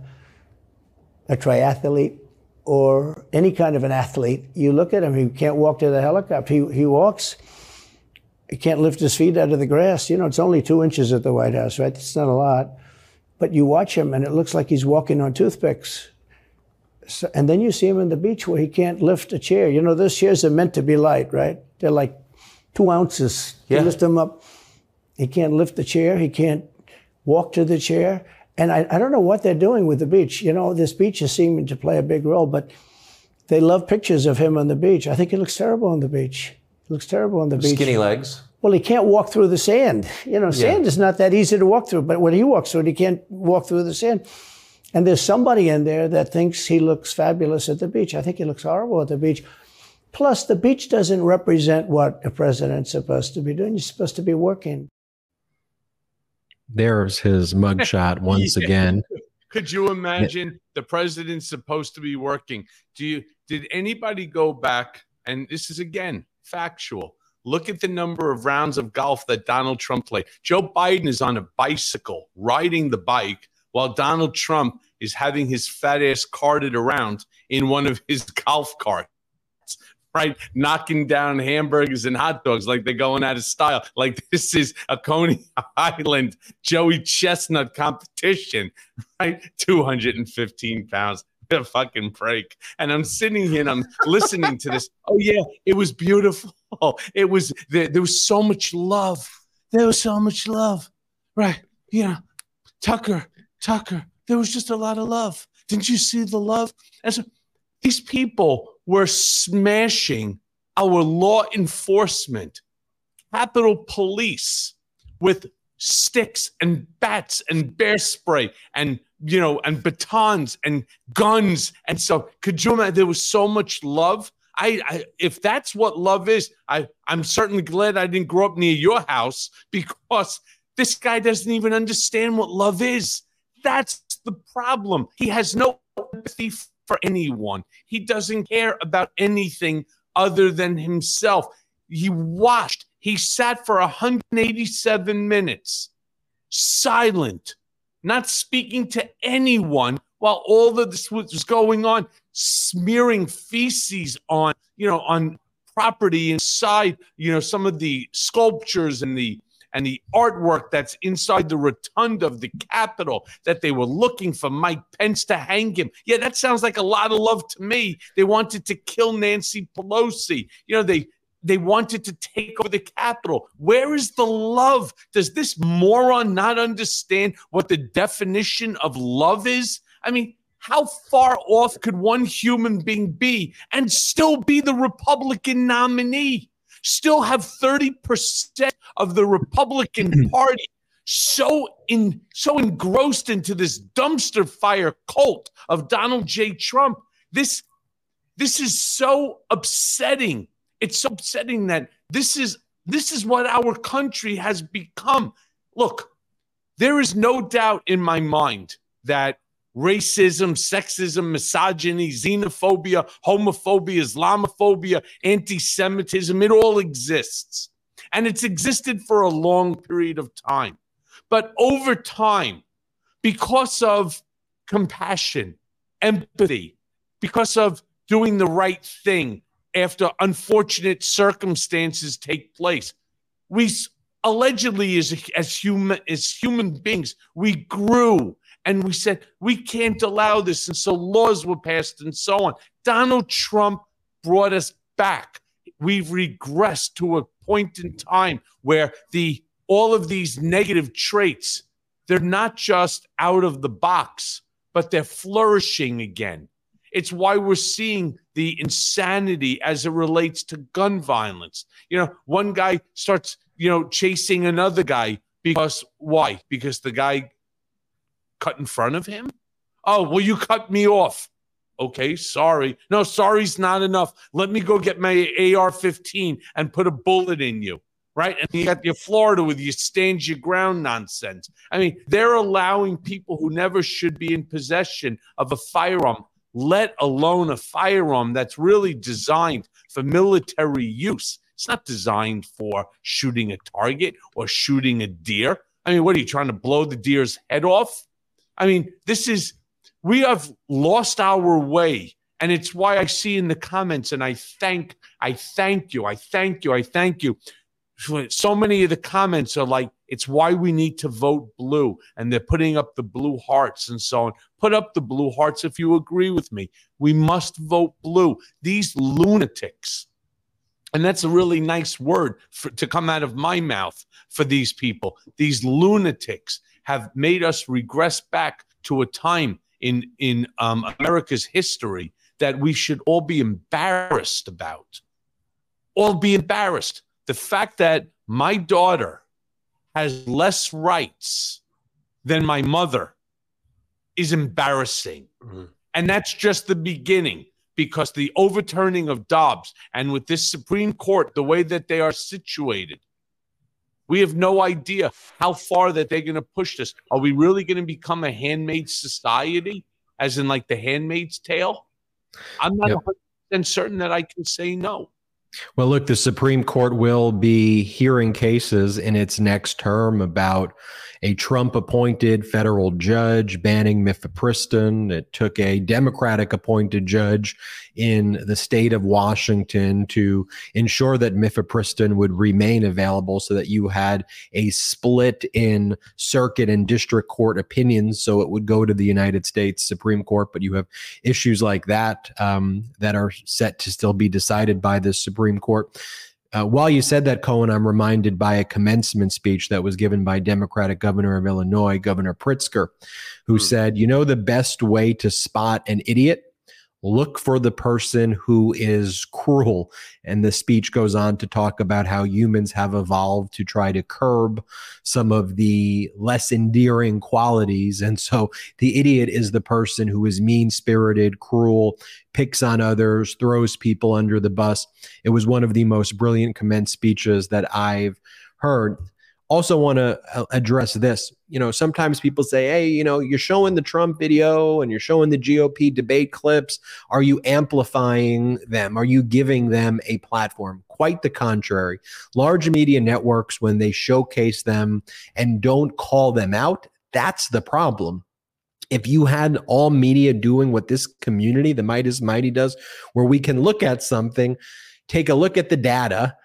a triathlete or any kind of an athlete. You look at him, he can't walk to the helicopter. He, he walks, he can't lift his feet out of the grass. You know, it's only two inches at the White House, right? It's not a lot. But you watch him, and it looks like he's walking on toothpicks. So, and then you see him on the beach where he can't lift a chair. You know, those chairs are meant to be light, right? They're like two ounces. Yeah. You lift him up. He can't lift the chair. He can't walk to the chair. And I, I don't know what they're doing with the beach. You know, this beach is seeming to play a big role, but they love pictures of him on the beach. I think he looks terrible on the beach. He looks terrible on the beach. Skinny legs. Well, he can't walk through the sand. You know, sand yeah. is not that easy to walk through, but when he walks through it, he can't walk through the sand. And there's somebody in there that thinks he looks fabulous at the beach. I think he looks horrible at the beach. Plus, the beach doesn't represent what a president's supposed to be doing. You're supposed to be working. There's his mugshot once yeah. again. Could you imagine the president's supposed to be working? Do you did anybody go back and this is again factual. Look at the number of rounds of golf that Donald Trump played. Joe Biden is on a bicycle riding the bike while Donald Trump is having his fat ass carted around in one of his golf carts right? Knocking down hamburgers and hot dogs like they're going out of style. Like this is a Coney Island Joey Chestnut competition, right? 215 pounds. A fucking break. And I'm sitting here and I'm listening to this. Oh, yeah, it was beautiful. It was, there, there was so much love. There was so much love, right? Know, Tucker, Tucker, there was just a lot of love. Didn't you see the love? And so these people were smashing our law enforcement, Capitol Police with sticks and bats and bear spray and you know and batons and guns and so could you imagine? There was so much love. I, I, if that's what love is i i'm certainly glad i didn't grow up near your house because this guy doesn't even understand what love is. That's the problem. He has no empathy for anyone. He doesn't care about anything other than himself. He watched, he sat for 187 minutes, silent, not speaking to anyone while all of this was going on, smearing feces on, you know, on property inside, you know, some of the sculptures and the and the artwork that's inside the rotunda of the Capitol that they were looking for Mike Pence to hang him. Yeah, that sounds like a lot of love to me. They wanted to kill Nancy Pelosi. You know, they they wanted to take over the Capitol. Where is the love? Does this moron not understand what the definition of love is? I mean, how far off could one human being be and still be the Republican nominee? Still have 30% of the Republican Party so in so engrossed into this dumpster fire cult of Donald J. Trump. This this is so upsetting. It's so upsetting that this is this is what our country has become. Look, there is no doubt in my mind that racism, sexism, misogyny, xenophobia, homophobia, Islamophobia, anti Semitism. It all exists. And it's existed for a long period of time. But over time, because of compassion, empathy, because of doing the right thing after unfortunate circumstances take place, we allegedly as as human as human beings we grew and we said we can't allow this and so laws were passed and so on. Donald trump brought us back. We've regressed to a point in time where the all of these negative traits they're not just out of the box but they're flourishing again. It's why we're seeing the insanity as it relates to gun violence. You know one guy starts you know, chasing another guy because why? Because the guy cut in front of him? Oh, well, you cut me off. Okay, sorry. No, sorry's not enough. Let me go get my AR 15 and put a bullet in you. Right. And you got your Florida with your stand your ground nonsense. I mean, they're allowing people who never should be in possession of a firearm, let alone a firearm that's really designed for military use. It's not designed for shooting a target or shooting a deer. I mean, what are you trying to blow the deer's head off? I mean, this is, we have lost our way. And it's why I see in the comments, and I thank, I thank you, I thank you, I thank you. So many of the comments are like, it's why we need to vote blue. And they're putting up the blue hearts and so on. Put up the blue hearts if you agree with me. We must vote blue. These lunatics and that's a really nice word for, to come out of my mouth for these people. These lunatics have made us regress back to a time in in um, America's history that we should all be embarrassed about. All be embarrassed. The fact that my daughter has less rights than my mother is embarrassing. Mm-hmm. And that's just the beginning because the overturning of Dobbs and with this Supreme Court, the way that they are situated, we have no idea how far that they're going to push this. Are we really going to become a handmaid society, as in like the handmaid's tale? I'm not yep. certain that I can say no. Well, look, the Supreme Court will be hearing cases in its next term about a Trump appointed federal judge banning mifepristone. It took a Democratic appointed judge in the state of Washington to ensure that mifepristone would remain available so that you had a split in circuit and district court opinions. So it would go to the United States Supreme Court, but you have issues like that um, that are set to still be decided by the Supreme Court. Uh, while you said that, Cohen, I'm reminded by a commencement speech that was given by Democratic Governor of Illinois, Governor Pritzker, who mm. said, You know, the best way to spot an idiot look for the person who is cruel. And the speech goes on to talk about how humans have evolved to try to curb some of the less endearing qualities. And so the idiot is the person who is mean spirited, cruel, picks on others, throws people under the bus. It was one of the most brilliant commence speeches that I've heard also want to uh, address this. You know, sometimes people say, hey, you know, you're showing the Trump video and you're showing the GOP debate clips. Are you amplifying them? Are you giving them a platform? Quite the contrary. Large media networks, when they showcase them and don't call them out, that's the problem if you had all media doing what this community, the Meidas Mighty, does, where we can look at something, take a look at the data,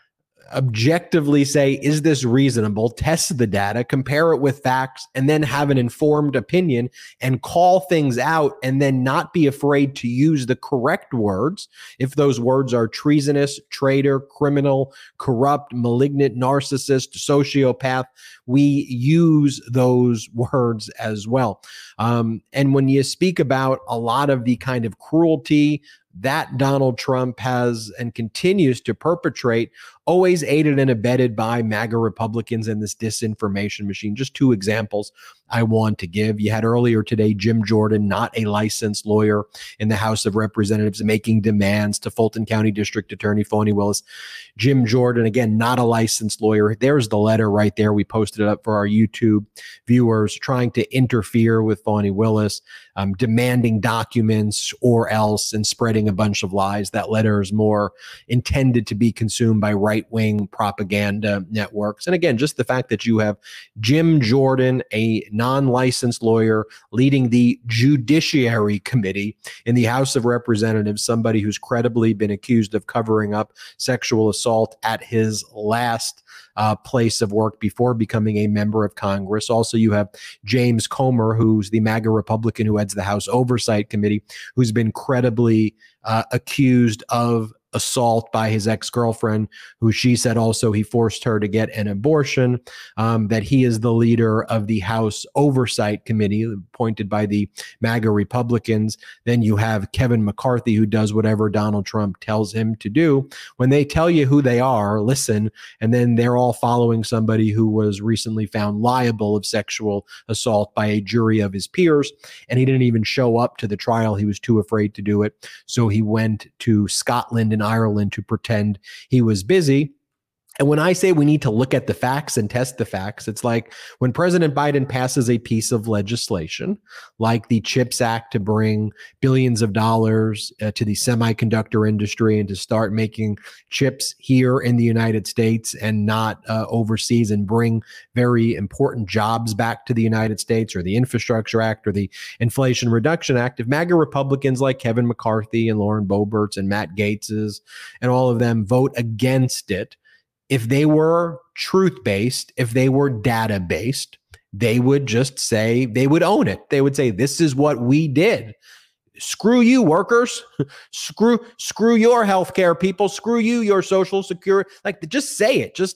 objectively say, is this reasonable? Test the data, compare it with facts, and then have an informed opinion and call things out and then not be afraid to use the correct words. If those words are treasonous, traitor, criminal, corrupt, malignant, narcissist, sociopath, we use those words as well. Um, and when you speak about a lot of the kind of cruelty, that Donald Trump has and continues to perpetrate, always aided and abetted by MAGA Republicans and this disinformation machine. Just two examples I want to give. You had earlier today Jim Jordan, not a licensed lawyer in the House of Representatives, making demands to Fulton County District Attorney Fani Willis. Jim Jordan, again, not a licensed lawyer. There's the letter right there. We posted it up for our YouTube viewers, trying to interfere with Fani Willis, um, demanding documents or else, and spreading a bunch of lies. That letter is more intended to be consumed by right wing propaganda networks. And again, just the fact that you have Jim Jordan, a non licensed lawyer leading the Judiciary Committee in the House of Representatives, somebody who's credibly been accused of covering up sexual assault at his last uh, place of work before becoming a member of Congress. Also, you have James Comer, who's the MAGA Republican who heads the House Oversight Committee, who's been credibly uh, accused of assault by his ex girlfriend, who she said also he forced her to get an abortion. Um, that he is the leader of the House Oversight Committee, appointed by the MAGA Republicans. Then you have Kevin McCarthy, who does whatever Donald Trump tells him to do. When they tell you who they are, listen. And then they're all following somebody who was recently found liable of sexual assault by a jury of his peers. And he didn't even show up to the trial. He was too afraid to do it. So he went to Scotland and Ireland to pretend he was busy. And when I say we need to look at the facts and test the facts, it's like when President Biden passes a piece of legislation like the CHIPS Act to bring billions of dollars uh, to the semiconductor industry and to start making chips here in the United States and not uh, overseas and bring very important jobs back to the United States or the Infrastructure Act or the Inflation Reduction Act. If MAGA Republicans like Kevin McCarthy and Lauren Boeberts and Matt Gaetz's and all of them vote against it, if they were truth based, if they were data based, they would just say, they would own it. They would say, this is what we did. Screw you, workers. screw, screw your healthcare people. Screw you, your social security. Like, just say it. Just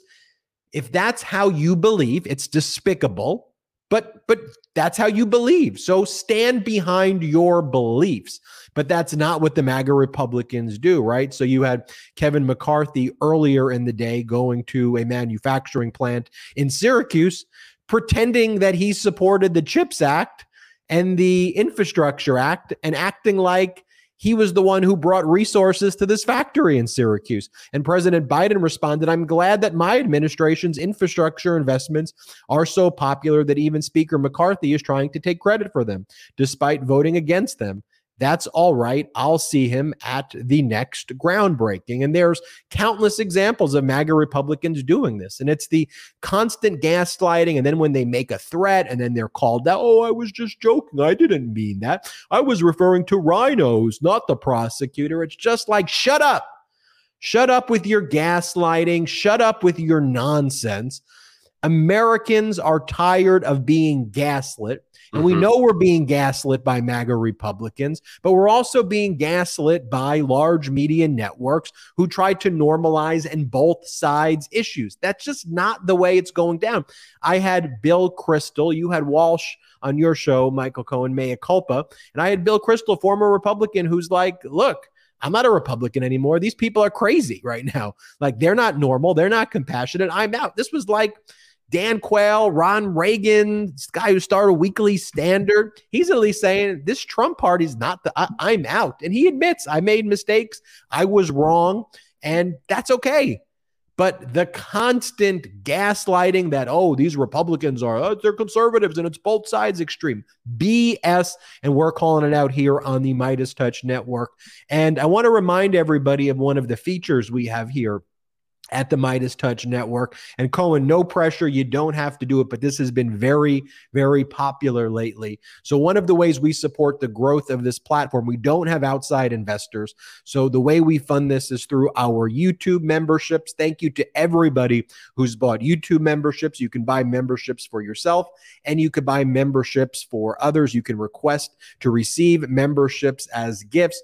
if that's how you believe, it's despicable. But but that's how you believe. So stand behind your beliefs. But that's not what the MAGA Republicans do, right? So you had Kevin McCarthy earlier in the day going to a manufacturing plant in Syracuse, pretending that he supported the CHIPS Act and the Infrastructure Act and acting like he was the one who brought resources to this factory in Syracuse. And President Biden responded, I'm glad that my administration's infrastructure investments are so popular that even Speaker McCarthy is trying to take credit for them, despite voting against them that's all right. I'll see him at the next groundbreaking. And there's countless examples of MAGA Republicans doing this. And it's the constant gaslighting. And then when they make a threat and then they're called out, oh, I was just joking. I didn't mean that. I was referring to rhinos, not the prosecutor. It's just like, shut up. Shut up with your gaslighting. Shut up with your nonsense. Americans are tired of being gaslit. And mm-hmm. we know we're being gaslit by MAGA Republicans, but we're also being gaslit by large media networks who try to normalize and both sides issues. That's just not the way it's going down. I had Bill Kristol, you had Walsh on your show, Michael Cohen, Mea Culpa, and I had Bill Kristol, former Republican, who's like, look, I'm not a Republican anymore. These people are crazy right now. Like they're not normal. They're not compassionate. I'm out. This was like Dan Quayle, Ron Reagan, this guy who started Weekly Standard, he's at least saying this Trump party's not the, I, am out. And he admits I made mistakes. I was wrong. And that's okay. But the constant gaslighting that, oh, these Republicans are, oh, they're conservatives and it's both sides extreme. BS. And we're calling it out here on the MeidasTouch Network. And I want to remind everybody of one of the features we have here at the MeidasTouch Network. And Cohen, no pressure. You don't have to do it, but this has been very, very popular lately. So, one of the ways we support the growth of this platform, we don't have outside investors. So, the way we fund this is through our YouTube memberships. Thank you to everybody who's bought YouTube memberships. You can buy memberships for yourself and you could buy memberships for others. You can request to receive memberships as gifts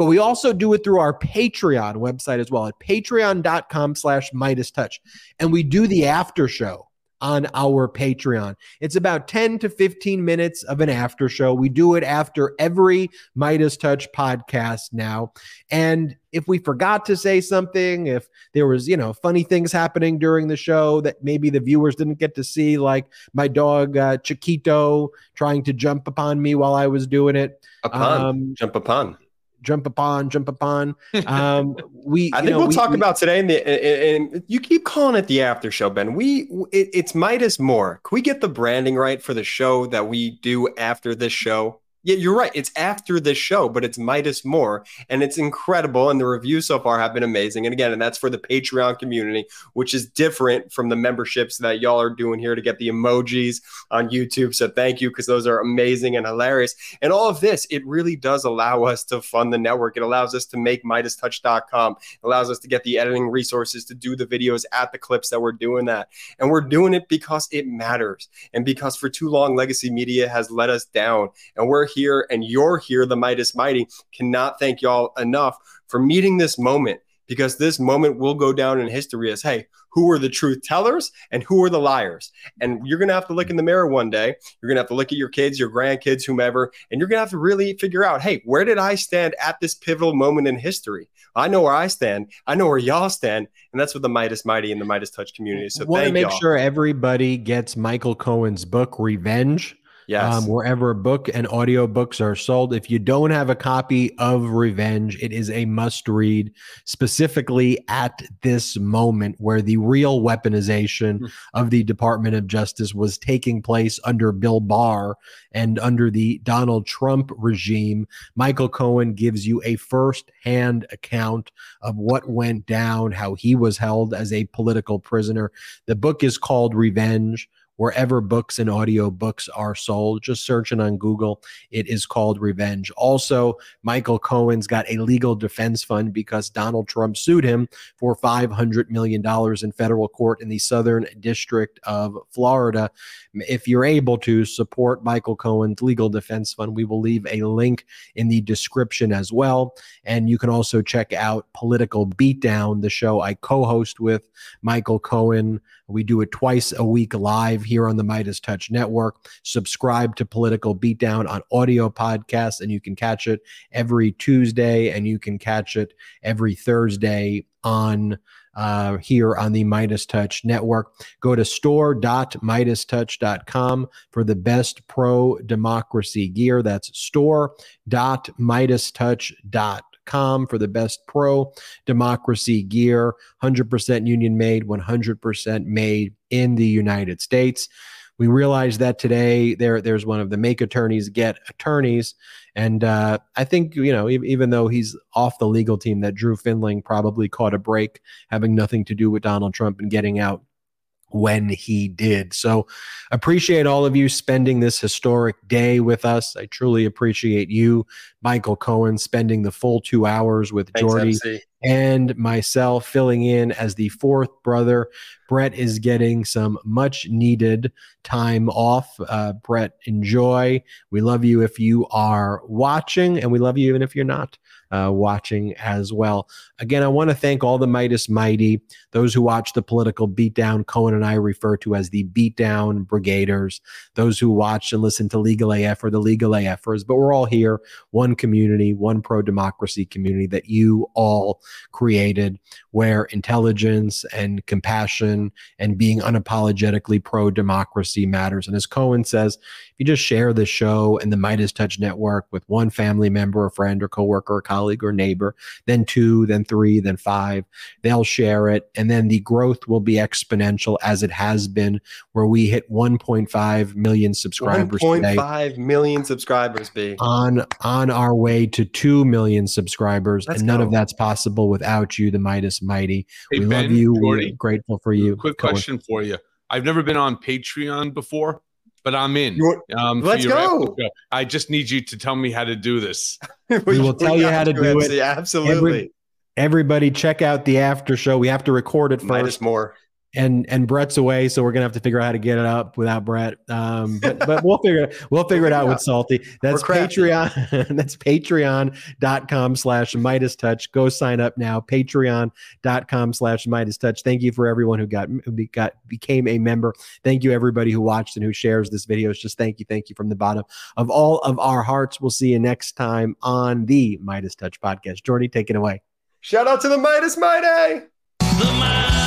but we also do it through our Patreon website as well at patreon.com slash MeidasTouch. And we do the after show on our Patreon. It's about 10 to 15 minutes of an after show. We do it after every MeidasTouch podcast now. And if we forgot to say something, if there was, you know, funny things happening during the show that maybe the viewers didn't get to see, like my dog uh, Chiquito trying to jump upon me while I was doing it. Upon, um, jump upon jump upon, jump upon. Um, we, I think know, we'll we, talk we, about today. And, and you keep calling it the after show, Ben. We, it, it's Meidas more. Can we get the branding right for the show that we do after this show? Yeah, you're right. It's after the show, but it's Meidas More, and it's incredible. And the reviews so far have been amazing. And again, and that's for the Patreon community, which is different from the memberships that y'all are doing here to get the emojis on YouTube. So thank you because those are amazing and hilarious. And all of this, it really does allow us to fund the network. It allows us to make MeidasTouch.com. It allows us to get the editing resources to do the videos at the clips that we're doing that. And we're doing it because it matters, and because for too long, legacy media has let us down, and we're here and you're here, the Meidas Mighty, cannot thank y'all enough for meeting this moment because this moment will go down in history as hey, who are the truth tellers and who are the liars? And you're going to have to look in the mirror one day. You're going to have to look at your kids, your grandkids, whomever, and you're going to have to really figure out hey, where did I stand at this pivotal moment in history? I know where I stand. I know where y'all stand. And that's what the Meidas Mighty and the Meidas Touch community. So want to make y'all. sure everybody gets Michael Cohen's book, Revenge. Yes. Um, wherever book and audio books are sold. If you don't have a copy of Revenge, it is a must read, specifically at this moment where the real weaponization mm. of the Department of Justice was taking place under Bill Barr and under the Donald Trump regime. Michael Cohen gives you a first hand account of what went down, how he was held as a political prisoner. The book is called Revenge wherever books and audio books are sold. Just search it on Google, it is called Revenge. Also, Michael Cohen's got a legal defense fund because Donald Trump sued him for $500 million in federal court in the Southern District of Florida. If you're able to support Michael Cohen's legal defense fund, we will leave a link in the description as well. And you can also check out Political Beatdown, the show I co host with Michael Cohen. We do it twice a week live here on the MeidasTouch Network. Subscribe to Political Beatdown on audio podcasts, and you can catch it every Tuesday, and you can catch it every Thursday on uh, here on the MeidasTouch Network. Go to store.meidastouch.com for the best pro democracy gear. That's for the best pro democracy gear, 100% union made, 100% made in the United States. We realize that today there there's one of the make attorneys get attorneys, and uh, I think you know even though he's off the legal team, that Drew Findling probably caught a break, having nothing to do with Donald Trump and getting out when he did. So appreciate all of you spending this historic day with us. I truly appreciate you, Michael Cohen, spending the full two hours with Thanks, Jordy MC. and myself, filling in as the fourth brother. Brett is getting some much needed time off. Uh, Brett, enjoy. We love you if you are watching, and we love you even if you're not uh, watching as well. Again, I want to thank all the Meidas Mighty, those who watch the political beatdown. Cohen and I refer to as the beatdown brigaders, those who watch and listen to Legal AF or the Legal AFers. But we're all here, one community, one pro democracy community that you all created, where intelligence and compassion and being unapologetically pro democracy matters. And as Cohen says, if you just share the show and the MeidasTouch Network with one family member, a friend, or coworker, or colleague, or neighbor, then two, then three, then five, they'll share it. And then the growth will be exponential as it has been, where we hit 1.5 million subscribers 1.5 million subscribers, B. On, on our way to 2 million subscribers. Let's and none go. of that's possible without you, the Meidas Mighty. Hey, we ben, love you. Jordy, We're grateful for you. Quick question for you. I've never been on Patreon before, but I'm in. Um, let's go. I just need you to tell me how to do this. we will tell you how to do it. Absolutely. Every, everybody, check out the after show. We have to record it first. Meidas more and and Brett's away, so we're gonna have to figure out how to get it up without Brett. Um, but, but we'll figure it, we'll figure it out with Salty. That's Patreon. that's patreon.com slash MeidasTouch. Go sign up now. Patreon.com slash MeidasTouch. Thank you for everyone who got who got became a member. Thank you everybody who watched and who shares this video. It's just thank you, thank you from the bottom of all of our hearts. We'll see you next time on the MeidasTouch podcast. Jordy, take it away. Shout out to the Meidas Mighty. The